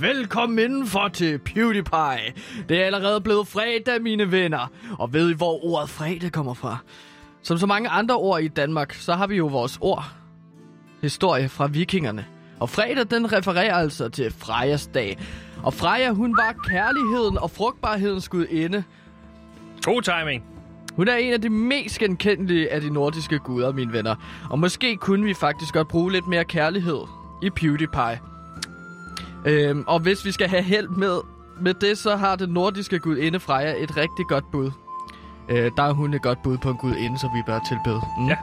Velkommen indenfor til PewDiePie. Det er allerede blevet fredag, mine venner. Og ved I, hvor ordet fredag kommer fra? Som så mange andre ord i Danmark, så har vi jo vores ord. Historie fra vikingerne. Og fredag, den refererer altså til Frejas dag. Og Freja, hun var kærligheden og frugtbarhedens gudinde. God timing. Hun er en af de mest genkendelige af de nordiske guder, mine venner. Og måske kunne vi faktisk godt bruge lidt mere kærlighed i PewDiePie. Øhm, og hvis vi skal have held med, med det, så har den nordiske gudinde Freja et rigtig godt bud. Øh, der er hun et godt bud på en gudinde, så vi bør tilbede. Mm. Ja.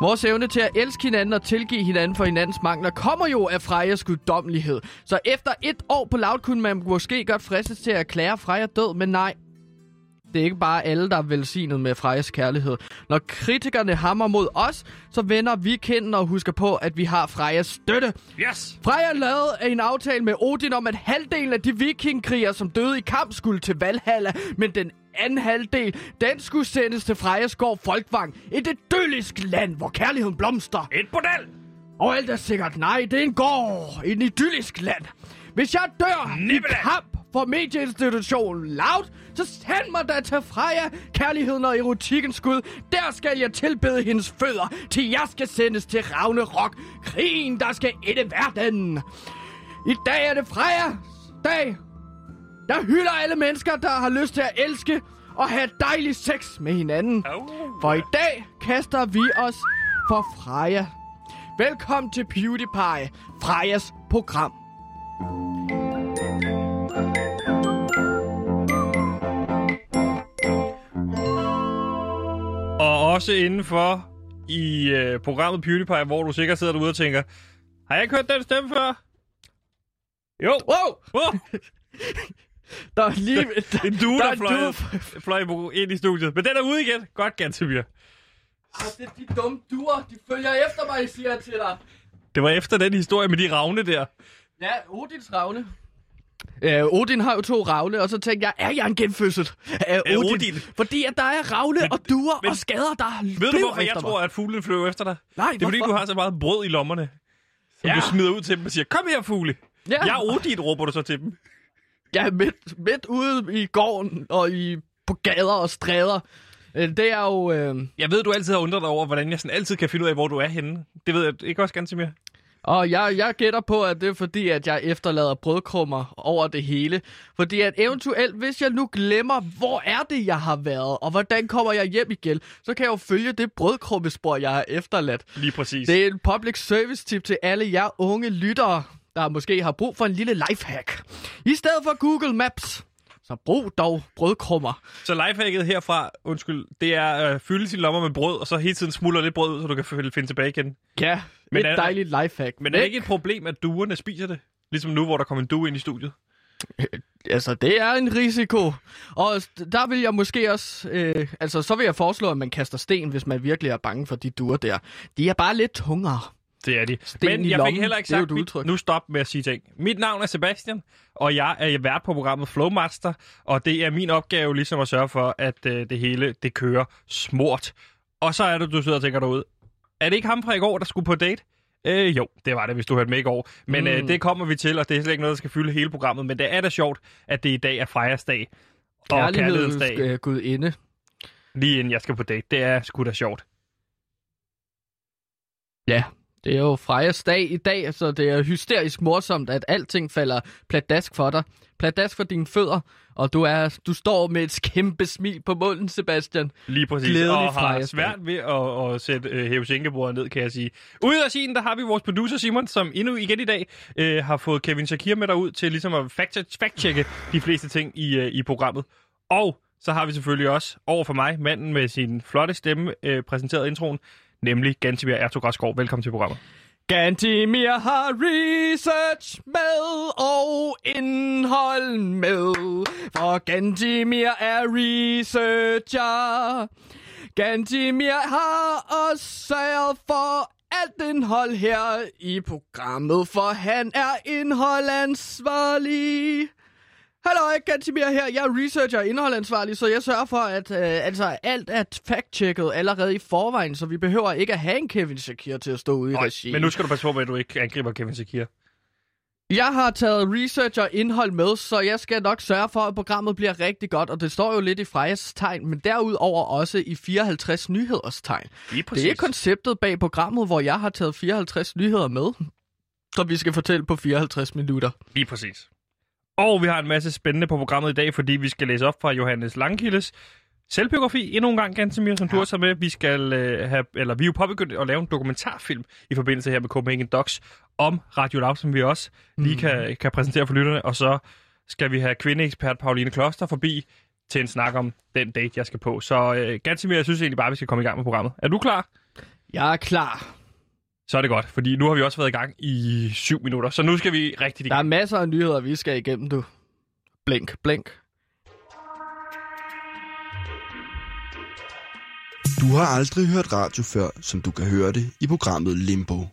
Vores evne til at elske hinanden og tilgive hinanden for hinandens mangler kommer jo af Frejas guddommelighed. Så efter et år på Loud kunne man måske godt fristes til at erklære Freja død, men nej. Det er ikke bare alle, der er velsignet med Frejas kærlighed. Når kritikerne hammer mod os, så vender vi kinden og husker på, at vi har Frejas støtte. Yes! Freja lavede en aftale med Odin om, at halvdelen af de vikingkrigere, som døde i kamp, skulle til Valhalla, men den anden halvdel, den skulle sendes til Frejas gård Folkvang, et idyllisk land, hvor kærligheden blomster. Et bordel! Og alt er sikkert nej, det er en gård, et idyllisk land. Hvis jeg dør i Nibbeland. kamp for medieinstitutionen Loud, så send mig da til Freja, kærligheden og erotikkens skud. Der skal jeg tilbede hendes fødder, til jeg skal sendes til Ragnarok. Krigen, der skal ende verden. I dag er det Frejas dag. Der hylder alle mennesker, der har lyst til at elske og have dejlig sex med hinanden. For i dag kaster vi os for Freja. Velkommen til PewDiePie, Frejas program. Også indenfor i øh, programmet PewDiePie, hvor du sikkert sidder derude og tænker, har jeg ikke hørt den stemme før? Jo. Wow! Oh, Der er lige... en due, der der, er fløj, due. fløj ind i studiet. Men den er ude igen. Godt, Gantemir. Ah, det er de dumme duer. De følger efter mig, siger jeg til dig. Det var efter den historie med de ravne der. Ja, Odins ravne. Ja, Odin har jo to ravne, og så tænkte jeg, er jeg en genfødsel af Af Odin? Odin? Fordi at der er ravne og duer men- og skader, der Ved du, hvorfor jeg efter tror, mig. at fuglen flyver efter dig? Nej, Det er fordi, hvorfor? du har så meget brød i lommerne. Som Ja. du smider ud til dem og siger, kom her, fugle. Ja. Jeg er Odin, råber du så til dem. Ja, midt, midt ude i gården og i, på gader og stræder. Øh, Det er jo... Øh, Jeg ved, du altid har undret dig over, hvordan jeg sådan altid kan finde ud af, hvor du er henne. Det ved jeg ikke også, Gantemir. Og jeg, jeg gætter på, at det er fordi, at jeg efterlader brødkrummer over det hele. Fordi at eventuelt, hvis jeg nu glemmer, hvor er det, jeg har været, og hvordan kommer jeg hjem igen, så kan jeg jo følge det brødkrummespor, jeg har efterladt. Lige præcis. Det er en public service tip til alle jer unge lyttere, der måske har brug for en lille lifehack. I stedet for Google Maps, så brug dog brødkrummer. Så lifehacket herfra, undskyld, det er øh, fylde sine lommer med brød, og så hele tiden smuldre lidt brød ud, så du kan finde tilbage igen. Ja, Men et er- dejligt lifehack. Men er det ikke et problem, at duerne spiser det? Ligesom nu, hvor der kommer en due ind i studiet. Altså, det er en risiko. Og der vil jeg måske også... Øh, altså, så vil jeg foreslå, at man kaster sten, hvis man virkelig er bange for de duer der. De er bare lidt tungere. Det er de. Sten Men jeg fik heller ikke sagt mit, nu stop med at sige ting. Mit navn er Sebastian, og jeg er vært på programmet Flowmaster, og det er min opgave ligesom at sørge for, at øh, det hele det kører smurt. Og så er det, du sidder og tænker derude. Er det ikke ham fra i går, der skulle på date? Øh, jo, det var det, hvis du hørte med i går. Men mm. øh, Mm. det kommer vi til, og det er slet ikke noget, der skal fylde hele programmet. Men det er da sjovt, at det i dag er Frejas dag. Og kærlighedens dag. øh, gudinde. Lige inden jeg skal på date. Det er sgu da sjovt. Ja, det er jo Frejas dag i dag, så det er hysterisk morsomt, at alting falder pladask for dig. Pladask for dine fødder, og du, er, du står med et kæmpe smil på munden, Sebastian. Lige præcis. Glædelig og har svært ved at, at sætte øh, hævesænkebordet ned, kan jeg sige. Ude af scenen, der har vi vores producer Simon, som endnu igen i dag øh, har fået Kevin Shakir med derud til ligesom at fact- fact-checke de fleste ting i, øh, i programmet. Og så har vi selvfølgelig også over for mig, manden med sin flotte stemme, øh, præsenteret introen, nemlig Gantimir Ertug Velkommen til programmet. Gantimir har research med og indhold med, for Gantimir er researcher. Gantimir har også sørget for alt indhold her i programmet, for han er indholdansvarlig. Hallo, Gantimir her. Jeg er researcher og indholdansvarlig, så jeg sørger for, at øh, altså, alt er fact-checket allerede i forvejen, så vi behøver ikke at have en Kevin Shakir til at stå ude i regi. Men nu skal du passe på, at du ikke angriber Kevin Shakir. Jeg har taget research og indhold med, så jeg skal nok sørge for, at programmet bliver rigtig godt, og det står jo lidt i Frejas tegn, men derudover også i 54 nyheders tegn. Det er konceptet bag programmet, hvor jeg har taget 54 nyheder med, som vi skal fortælle på 54 minutter. Lige præcis. Og vi har en masse spændende på programmet i dag, fordi vi skal læse op fra Johannes Langkildes selvbiografi endnu en gang, Gantemir, som ja. du har taget med. Vi skal øh, have, eller vi er jo påbegyndt at lave en dokumentarfilm i forbindelse her med Copenhagen Docs om Radio Loud, som vi også lige Mhm. kan, kan præsentere for lytterne. Og så skal vi have kvindeekspert Pauline Kloster forbi til en snak om den date, jeg skal på. Så øh, Gantemir, jeg synes egentlig bare, vi skal komme i gang med programmet. Er du klar? Jeg er klar. Så er det godt, fordi nu har vi også været i gang i syv minutter, så nu skal vi rigtig i Der er gang. masser af nyheder, vi skal igennem, du. Blink, blink. Du har aldrig hørt radio før, som du kan høre det i programmet Limbo.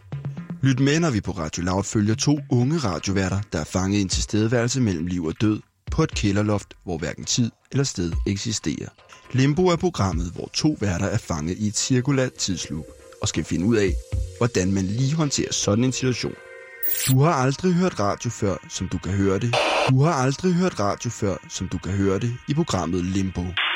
Lyt med, når vi på Radio Loud følger to unge radioværter, der er fanget i en tilstedeværelse mellem liv og død på et kælderloft, hvor hverken tid eller sted eksisterer. Limbo er programmet, hvor to værter er fanget i et cirkulært tidsloop og skal finde ud af, hvordan man lige håndterer sådan en situation. Du har aldrig hørt radio før, som du kan høre det. Du har aldrig hørt radio før, som du kan høre det i programmet Limbo.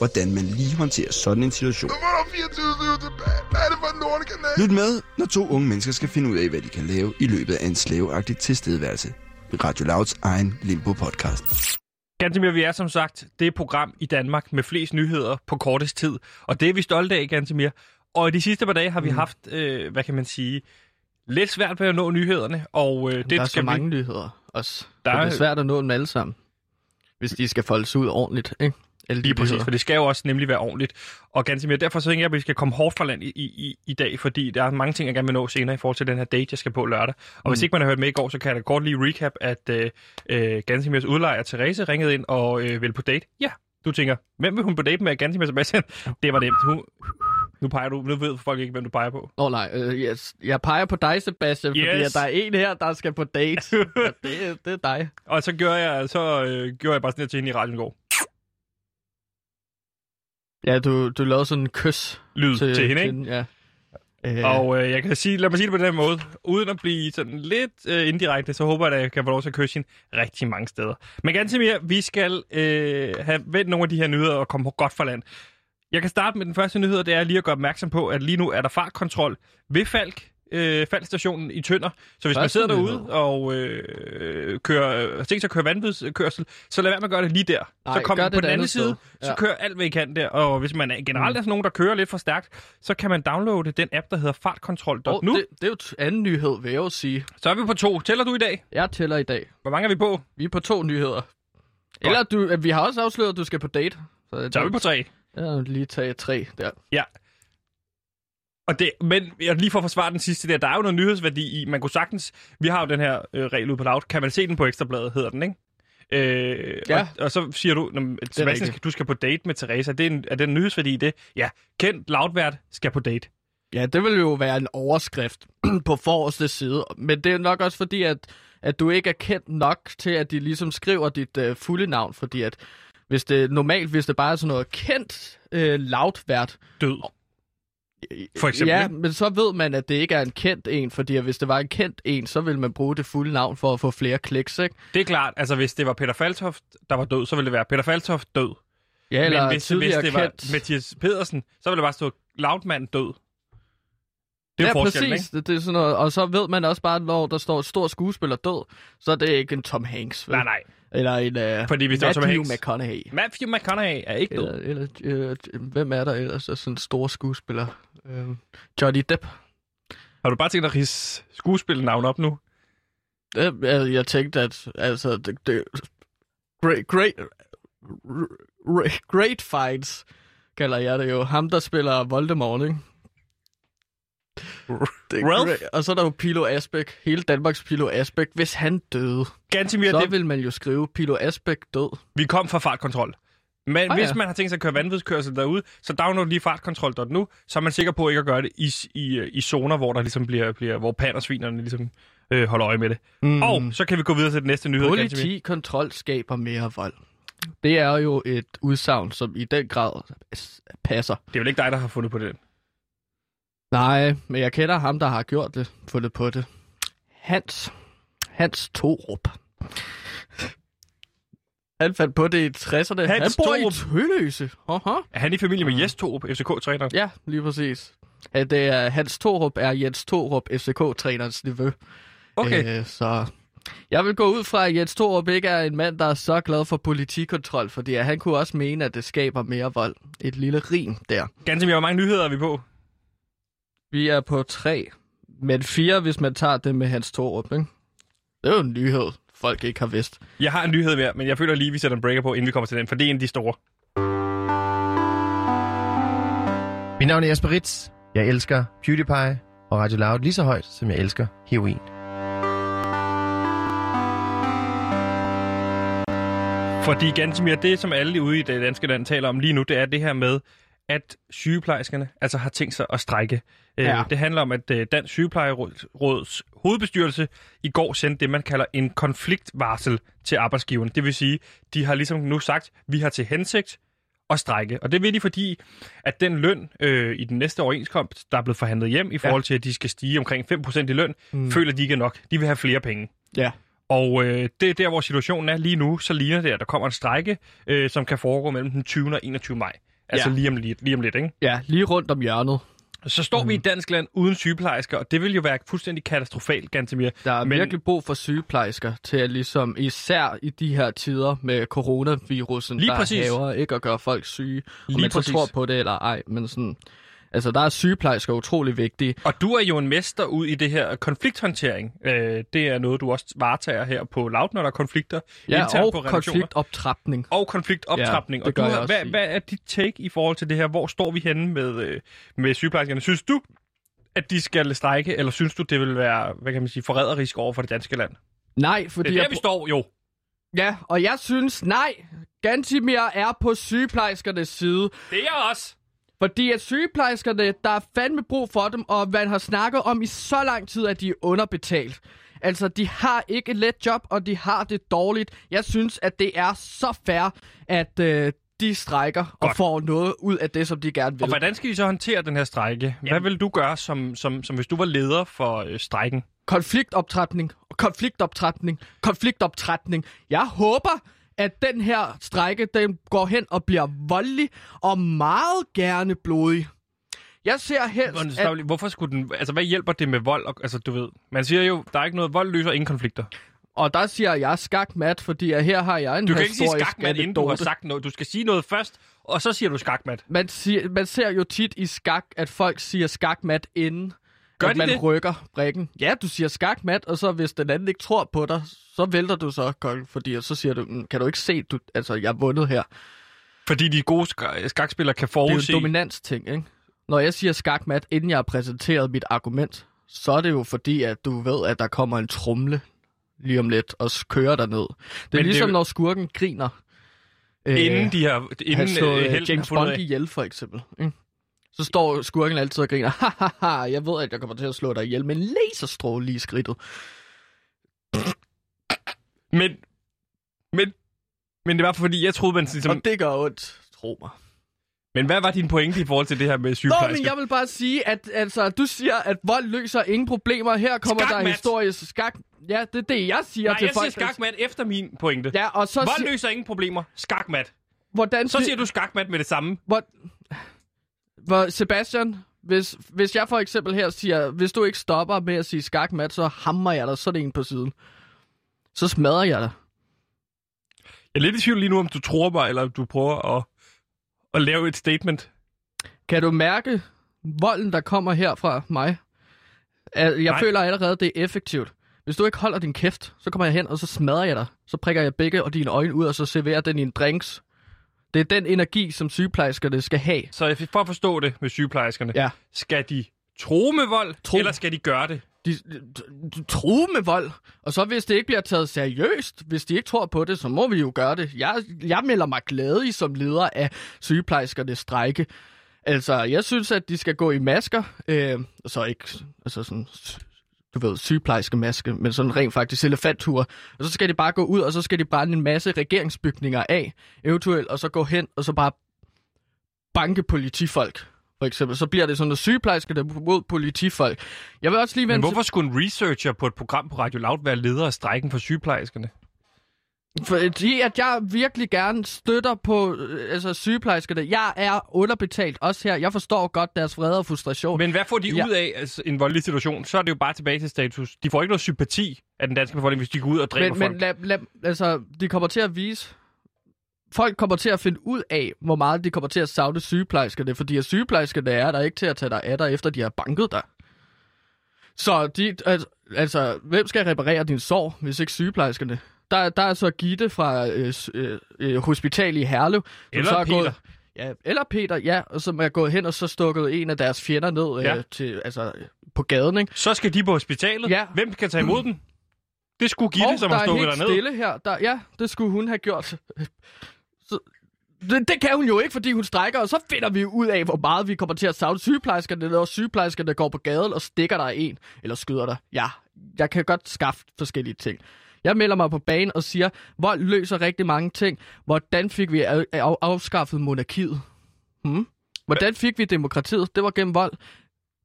hvordan man lige håndterer sådan en situation. Nu var der 24 tilbage. Hvad er det for en lortekanal? Lyt med, når to unge mennesker skal finde ud af, hvad de kan lave i løbet af en slaveagtig tilstedeværelse. Radio Louds egen Limbo-podcast. Gantemir, vi er som sagt det program i Danmark med flest nyheder på kortest tid. Og det er vi stolte af, Gantemir. Og i de sidste par dage har vi Mm. haft, øh, hvad kan man sige, lidt svært ved at nå nyhederne. Og øh, det der er skal så mange vi... nyheder også. Der er... er- Det er svært at nå dem alle sammen, hvis de skal foldes ud ordentligt, ikke? Lige præcis, for det skal jo også nemlig være ordentligt. Og Gantemir, derfor så tænker jeg, at vi skal komme hårdt fra land i, i, i dag, fordi der er mange ting, jeg gerne vil nå senere i forhold til den her date, jeg skal på lørdag. Og mm. hvis ikke man har hørt med i går, så kan jeg da godt lige recap, at øh, øh, Gansimirs udlejer Therese ringede ind og øh, ville på date. Ja, du tænker, hvem vil hun på date med Gansimir Sebastian? Det var nemt. Hun, nu peger du, nu ved folk ikke, hvem du peger på. Åh oh, nej, øh, yes. jeg peger på dig, Sebastian, fordi Yes. at der er en her, der skal på date. Og det, det er dig. Og så gjorde jeg, så, øh, gjorde jeg bare sådan her til hende i radioen i går. Ja, du, du lavede sådan en kys Lyd til, til hende, ikke? hende, Ja. Øh, Og øh, jeg kan sige, lad mig sige det på den måde, uden at blive sådan lidt øh, indirekte, så håber jeg, at jeg kan få lov til at kysse hende rigtig mange steder. Men ganske mere, vi skal øh, have vendt nogle af de her nyheder og komme godt for land. Jeg kan starte med den første nyhed, det er lige at gøre opmærksom på, at lige nu er der fartkontrol ved Falk, øh, Falkstationen i Tønder. Så hvis man sidder derude og øh, kører, har tænkt sig at køre vanvidskørsel, så lad være med at gøre det lige der. Nej, så kom gør på den anden andet side, sted. så Ja. kør alt, hvad I kan der. Og hvis man er- generelt er sådan nogen, der kører lidt for stærkt, så kan man downloade den app, der hedder fartkontrol.nu. oh, det, det er jo anden nyhed, vil jeg jo sige. Så er vi på to. Tæller du i dag? Jeg tæller i dag. Hvor mange er vi på? Vi er på to nyheder. Eller du, vi har også afsløret, at du skal på date. Så, Så er vi på tre. Jeg lige taget tre der. Ja. Og det, men jeg lige for at forsvare den sidste der, der er jo noget nyhedsværdi i, man kunne sagtens, vi har jo den her øh, regel ude på Loud, kan man se den på Ekstrabladet, hedder den, ikke? Øh, Ja. og, og, så siger du, "Nå, men, Sebastian, rigtigt. skal, du skal på date med Teresa. Er det en, er det en nyhedsværdi i det? Ja, kendt loudvært skal på date. Ja, det vil jo være en overskrift på forreste side. Men det er nok også fordi, at, at du ikke er kendt nok til, at de ligesom skriver dit uh, fulde navn. Fordi at hvis det normalt, hvis det bare er sådan noget kendt uh, loudvært, Død. For eksempel, Ja, ikke? men så ved man, at det ikke er en kendt en, fordi hvis det var en kendt en, så ville man bruge det fulde navn for at få flere kliks, ikke? Det er klart, altså hvis det var Peter Faltoft, der var død, så ville det være Peter Faltoft død. Ja, eller men hvis, hvis det var kendt. Mathias Pedersen, så ville det bare stå Loudmand død. Det er ja, præcis. Det, det er sådan noget. Og så ved man også bare, når der står stor skuespiller død, så er det ikke en Tom Hanks. Vel? ikke? Nej, nej. Eller en uh, Fordi Tom Matthew McConaughey. Matthew McConaughey er ikke død. Eller, eller øh, hvem er der ellers? Er sådan en stor skuespiller. Øh, Johnny Depp. Har du bare tænkt dig at rise skuespillenavn op nu? Det, jeg, jeg tænkte, at altså, det, det, great, great, great fights, kalder jeg det jo. Ham, der spiller Voldemort, ikke? Det er Ralph? great. Og så er der jo Pilo Asbæk. Hele Danmarks Pilo Asbæk. Hvis han døde, Gantimir, så det, vil man jo skrive Pilo Asbæk død. vi kom fra fartkontrol. Men Ah, hvis ja. man har tænkt sig at køre vanvidskørsel derude, så download lige fartkontrol.nu, så er man sikker på ikke at gøre det i, i, i zoner, hvor der ligesom bliver, bliver hvor pandersvinerne ligesom øh, holder øje med det. Mm. Og så kan vi gå videre til den næste nyhed, Gantimir. Politikontrol skaber mere vold. Det er jo et udsagn, som i den grad passer. Det er jo ikke dig, der har fundet på det. Nej, men jeg kender ham, der har gjort det, fundet på det. Hans. Hans Torup. Han fandt på det i 60'erne. Hans han bor Thorup. i Tølløse. Aha. Er han i familie med Jes Torup, FCK-træneren? Ja, lige præcis. Ja, det er, Hans Torup er Jens Torup, FCK-trænerens nevø. Okay. Øh, så jeg vil gå ud fra, at Jens Torup ikke er en mand, der er så glad for politikontrol, fordi han kunne også mene, at det skaber mere vold. Et lille rim der. Gansimir, hvor mange nyheder er vi på? Vi er på tre, men fire, hvis man tager det med Hans Torup, ikke? Det er jo en nyhed, folk ikke har vidst. Jeg har en nyhed mere, men jeg føler lige, vi sætter en breaker på, inden vi kommer til den, for det er en af de store. Mit navn er Jesper Ritz. Jeg elsker PewDiePie og Radio Loud lige så højt, som jeg elsker heroin. Fordi Gansimir, det som alle ude i det danske land taler om lige nu, det er det her med, at sygeplejerskerne altså har tænkt sig at strække. Øh, Ja. Det handler om, at øh, Dansk Sygeplejeråds hovedbestyrelse i går sendte det, man kalder en konfliktvarsel til arbejdsgiverne. Det vil sige, de har ligesom nu sagt, vi har til hensigt at strække. Og det vil de, fordi at den løn øh, i den næste overenskomst, der er blevet forhandlet hjem i forhold til, at de skal stige omkring 5% i løn, mm. føler de ikke nok. De vil have flere penge. Ja. Og øh, det er der, hvor situationen er lige nu. Så ligner det, at der kommer en strække, øh, som kan foregå mellem den 20. og 21. maj. Altså Ja. lige, om lidt, lige om lidt, ikke? Ja, lige rundt om hjørnet. Så står mm. vi i et dansk land uden sygeplejersker, og det vil jo være fuldstændig katastrofalt, Gantemir. Der er Men- virkelig brug for sygeplejersker til at ligesom, især i de her tider med coronavirusen, Lige der præcis. haver ikke at gøre folk syge. Om Lige man så præcis. tror på det eller ej, men sådan... Altså, der er sygeplejersker utrolig vigtige. Og du er jo en mester ud i det her konflikthåndtering. Øh, det er noget, du også varetager her på Loud, når der er konflikter Ja, og på konfliktoptrapning. Og konfliktoptrapning. Ja, og du har, hvad, hvad er dit take i forhold til det her? Hvor står vi henne med, øh, med sygeplejerskerne? Synes du, at de skal strække, eller synes du, det vil være, hvad kan man sige, forræderisk over for det danske land? Nej, fordi... Det er der, jeg vi står, jo. Ja, og jeg synes, nej, Gantimir er på sygeplejerskernes side. Det er også. Fordi at sygeplejerskerne, der er fandme brug for dem, og man har snakket om i så lang tid, at de er underbetalt. Altså, de har ikke et let job, og de har det dårligt. Jeg synes, at det er så fair, at øh, de strækker og Godt. får noget ud af det, som de gerne vil. Og hvordan skal de så håndtere den her strække? Hvad Jamen. vil du gøre, som, som, som hvis du var leder for øh, strækken? konfliktoptrætning, konfliktoptrætning, konfliktoptrætning. Jeg håber, at den her strække, den går hen og bliver voldelig og meget gerne blodig. Jeg ser helst, at... Hvorfor skulle den... Altså, hvad hjælper det med vold? Altså, du ved... Man siger jo, der er ikke noget... Vold løser ingen konflikter. Og der siger jeg skakmat, fordi at her har jeg en Du kan ikke sige skakmat, inden du har sagt noget. Du skal sige noget først, og så siger du skakmat. Man, siger, man ser jo tit i skak, at folk siger skakmat inden, Gør at de man det? rykker brikken. Ja, du siger skakmat, og så hvis den anden ikke tror på dig, så vælter du så, Kold, fordi så siger du, "Mm, kan du ikke se, du, altså jeg har vundet her. Fordi de gode sk- skakspillere kan Det er jo forudse... en dominansting, ikke? Når jeg siger skakmat, inden jeg har præsenteret mit argument, så er det jo fordi, at du ved, at der kommer en trumle lige om lidt og kører dig ned. Det er det er ligesom, jo- når skurken griner. Inden de har... Inden slår øh, øh, helten James har Bond ihjel, for eksempel. Ikke? Så står skurken altid og griner. Hahaha, jeg ved, at jeg kommer til at slå dig ihjel med en laserstråle lige i skridtet. Men... Men... Men det var fordi, jeg troede, man ligesom... Og det gør ondt, tro mig. Men hvad var din pointe i forhold til det her med Nå, sygeplejersker? men jeg vil bare sige, at altså, du siger, at vold løser ingen problemer. Her kommer Skakmat. der historisk skak... Ja, det er det, jeg siger Nej, til jeg folk. siger skakmat efter min pointe. Ja, og så Vold siger... løser ingen problemer. Skakmat. Hvordan Så si- siger du skakmat med det samme. Hvor, hvor Sebastian, hvis, hvis jeg for eksempel her siger, hvis du ikke stopper med at sige skakmat, så hammer jeg dig sådan en på siden. Så smadrer jeg dig. Jeg er lidt i tvivl lige nu, om du tror mig, eller om du prøver at, at lave et statement. Kan du mærke volden, der kommer her fra mig? Jeg. Nej. føler allerede, det er effektivt. Hvis du ikke holder din kæft, så kommer jeg hen, og så smadrer jeg dig. Så prikker jeg begge og dine øjne ud, og så serverer den i en drinks. Det er den energi, som sygeplejerskerne skal have. Så for at forstå det med sygeplejerskerne, Ja. skal de true med vold, Tro. eller skal de gøre det? De, de, true med vold. Og så hvis det ikke bliver taget seriøst, hvis de ikke tror på det, så må vi jo gøre det. Jeg, jeg melder mig glad i som leder af sygeplejerskernes strække. Altså, jeg synes, at de skal gå i masker. Øh, så ikke altså sådan, du ved, sygeplejerske maske, men sådan rent faktisk elefanttur. Og så skal de bare gå ud, og så skal de brænde en masse regeringsbygninger af, eventuelt, og så gå hen, og så bare banke politifolk. For eksempel, så bliver det sådan noget sygeplejerske der mod politifolk. Jeg vil også lige Men vende hvorfor skulle en researcher på et program på Radio Loud være leder af strækken for sygeplejerskerne? Fordi at jeg virkelig gerne støtter på øh, altså sygeplejerskerne. Jeg er underbetalt også her. Jeg forstår godt deres vrede og frustration. Men hvad får de Ja. ud af altså, en voldelig situation? Så er det jo bare tilbage til status. De får ikke noget sympati af den danske befolkning, hvis de går ud og dræber men, men folk. lad, lad, altså, de kommer til at vise... Folk kommer til at finde ud af, hvor meget de kommer til at savne sygeplejerskerne, fordi at sygeplejerskerne er der ikke til at tage dig af dig, efter de har banket dig. Så de, altså, altså, hvem skal reparere din sår, hvis ikke sygeplejerskerne? Der, der er så Gitte fra øh, øh, øh, hospital i Herlev. Eller så er Peter. Gået, ja, eller Peter, ja, og som er gået hen og så stukket en af deres fjender ned Ja. øh, til, altså, på gaden, ikke? Så skal de på hospitalet. Ja. Hvem kan tage imod dem? Det skulle Gitte, og som der har er stukket derned. stille her. Der, ja, det skulle hun have gjort. Så, det, det kan hun jo ikke, fordi hun strækker, og så finder vi ud af, hvor meget vi kommer til at savne sygeplejerskerne. Det er også sygeplejersker, der går på gaden og stikker dig en, eller skyder dig. Ja, jeg kan godt skaffe forskellige ting. Jeg melder mig på banen og siger, vold løser rigtig mange ting. Hvordan fik vi af, af, afskaffet monarkiet? Hmm? Hvordan fik vi demokratiet? Det var gennem vold.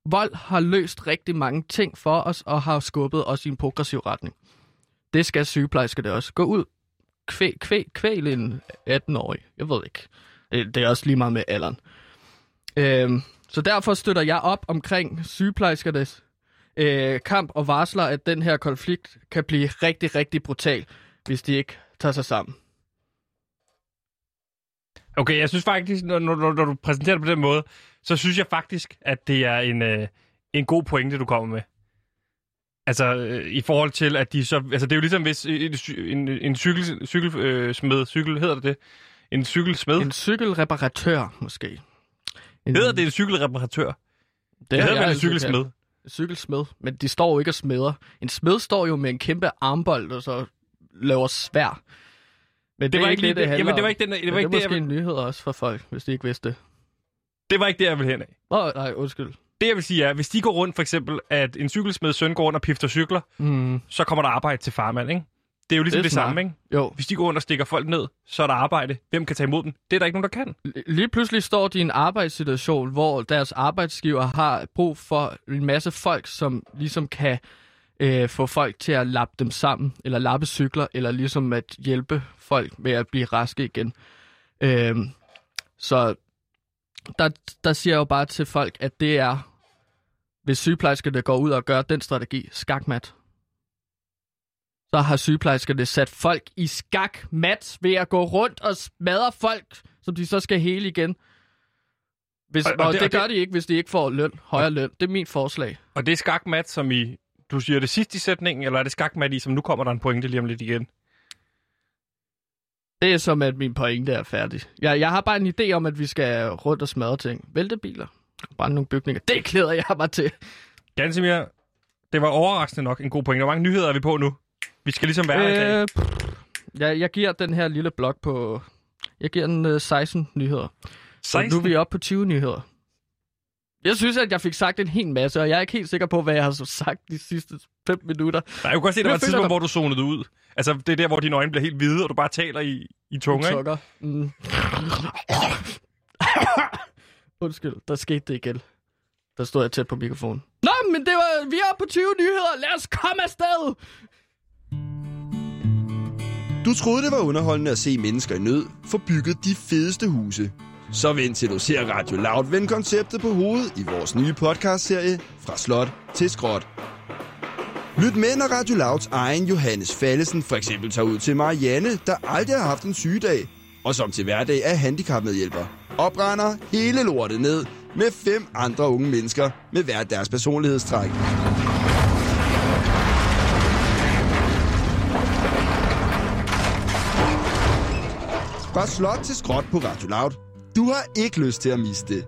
Vold har løst rigtig mange ting for os, og har skubbet os i en progressiv retning. Det skal sygeplejersker det også. Gå ud. Kvæl, kvæl, kvæl en 18-årig. Jeg ved ikke. Det det er også lige meget med alderen. Øhm, så derfor støtter jeg op omkring sygeplejerskernes øh, kamp og varsler, at den her konflikt kan blive rigtig, rigtig brutal, hvis de ikke tager sig sammen. Okay, jeg synes faktisk, når, når, når, du præsenterer det på den måde, så synes jeg faktisk, at det er en, øh, en god pointe, du kommer med. Altså, øh, i forhold til, at de så... Altså, det er jo ligesom, hvis en, en, en cykel, cykel, øh, smed, cykel, hedder det det? En cykelsmed? En cykelreparatør, måske. En, Hedder det en cykelreparatør? Det, det hedder vel en cykelsmed. Cykelsmed. Men de står jo ikke og smeder. En smed står jo med en kæmpe armbold, og så laver svær. Men Det var ikke det, det. Jamen, det var ikke den, det Men var ikke det er det, måske jeg, en nyhed også for folk, hvis de ikke vidste det. det var ikke det, jeg ville hen af. Åh, nej, undskyld. Det, jeg vil sige er, hvis de går rundt, for eksempel, at en cykelsmed søn går rundt og pifter cykler, Mm, så kommer der arbejde til farmand, ikke? Det er jo ligesom Det det, samme, ikke? jo. Hvis de går rundt og stikker folk ned, så er der arbejde. Hvem kan tage imod dem? Det er der ikke nogen, der kan. Lige pludselig står de i en arbejdssituation, hvor deres arbejdsgiver har brug for en masse folk, som ligesom kan øh, få folk til at lappe dem sammen, eller lappe cykler, eller ligesom at hjælpe folk med at blive raske igen. Øh, så der, der siger jeg jo bare til folk, at det er, hvis sygeplejerskerne går ud og gør den strategi, skakmat. Så har sygeplejerskerne sat folk i skakmat ved at gå rundt og smadre folk, som de så skal hele igen. Hvis, Og- og, og og det- det, og det gør det- de ikke, hvis de ikke får løn, højere løn. Det er mit forslag. Og det er skakmat, som i... Du siger det sidst i sætningen, eller er det skakmat i, som nu kommer der en pointe lige om lidt igen? Det er som, at min pointe er færdig. Jeg, jeg har bare en idé om, at vi skal rundt og smadre ting. Vælte biler. Bare nogle bygninger. Det klæder jeg mig til. Gansimir, det var overraskende nok en god pointe. Hvor mange nyheder er vi på nu? Vi skal ligesom være her i dag. Øh, pff, jeg, jeg giver den her lille blok på... Jeg giver den øh, 16 nyheder. Så nu 16. er vi oppe på 20 nyheder. Jeg synes, at jeg fik sagt en hel masse, og jeg er ikke helt sikker på, hvad jeg har så sagt de sidste 5 minutter. Nej, jeg kunne godt se, at der var et tidspunkt, der- hvor du zonede ud. Altså, det er der, hvor dine øjne bliver helt hvide, og du bare taler i, i tunge, ikke? Mm. Undskyld, der skete det igen. Der stod jeg tæt på mikrofonen. Nå, men det var, vi er på 20 nyheder. Lad os komme afsted. Du troede, det var underholdende at se mennesker i nød få bygget de fedeste huse. Så vent til du ser Radio Loud vende konceptet på hovedet i vores nye podcastserie Fra Slot til Skråt. Lyt med, når Radio Louds egen Johannes Fallesen for eksempel tager ud til Marianne, der aldrig har haft en sygedag, og som til hverdag er handicapmedhjælper. Opbrænder hele lortet ned med fem andre unge mennesker med hver deres personlighedstræk. Fra slot til skråt på Radio Loud. Du har ikke lyst til at miste det.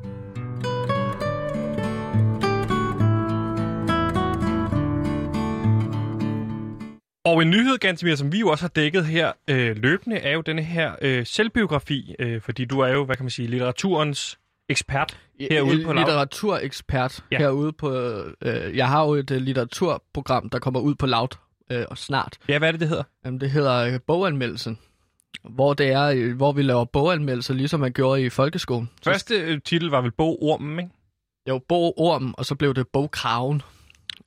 Og en nyhed, Gantemir, som vi jo også har dækket her øh, løbende, er jo denne her øh, selvbiografi, øh, fordi du er jo, hvad kan man sige, litteraturens ekspert herude på Litteraturekspert ja. herude på... Øh, jeg har jo et øh, litteraturprogram, der kommer ud på Loud øh, og snart. Ja, hvad er det, det hedder? Jamen, det hedder øh, Boganmeldelsen. Hvor det er, øh, hvor vi laver boganmeldelser, ligesom man gjorde i folkeskolen. Første øh, titel var vel Bog Ormen, ikke? Jo, bogorm, og så blev det bogkraven.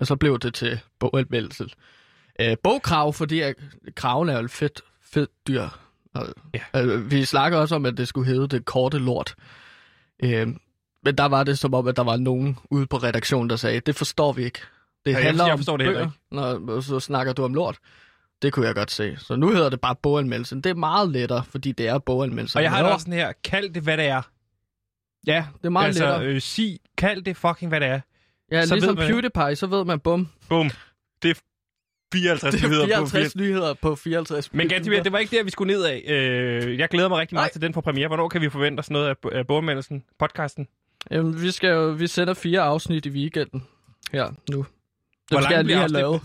Og så blev det til boganmeldelse. Øh, bogkrav, fordi at kraven er jo et fedt, fedt dyr. Og, Ja. øh, vi snakker også om, at det skulle hedde det korte lort. Øh, men der var det som om, at der var nogen ude på redaktionen, der sagde, det forstår vi ikke. Det Ja, jeg- handler jeg om forstår det heller bøger, Når, så snakker du om lort. Det kunne jeg godt se. Så nu hedder det bare boganmeldelsen. Det er meget lettere, fordi det er boganmeldelsen. Og jeg har det også sådan her, kald det, hvad det er. Ja, det er meget altså, lettere. øh, sig, kald det fucking, hvad det er. Ja, så ligesom man- PewDiePie, så ved man, bum, Bum. Det er 54 Det er nyheder på 54 nyheder på 54 Men Gantimir, det var ikke der, vi skulle ned af. Øh, jeg glæder mig rigtig meget Nej. til den for premiere. Hvornår kan vi forvente os noget af, bogmeldelsen, podcasten? Jamen, vi, skal jo, vi sender fire afsnit i weekenden her nu. Hvor skal jeg lige have lavet.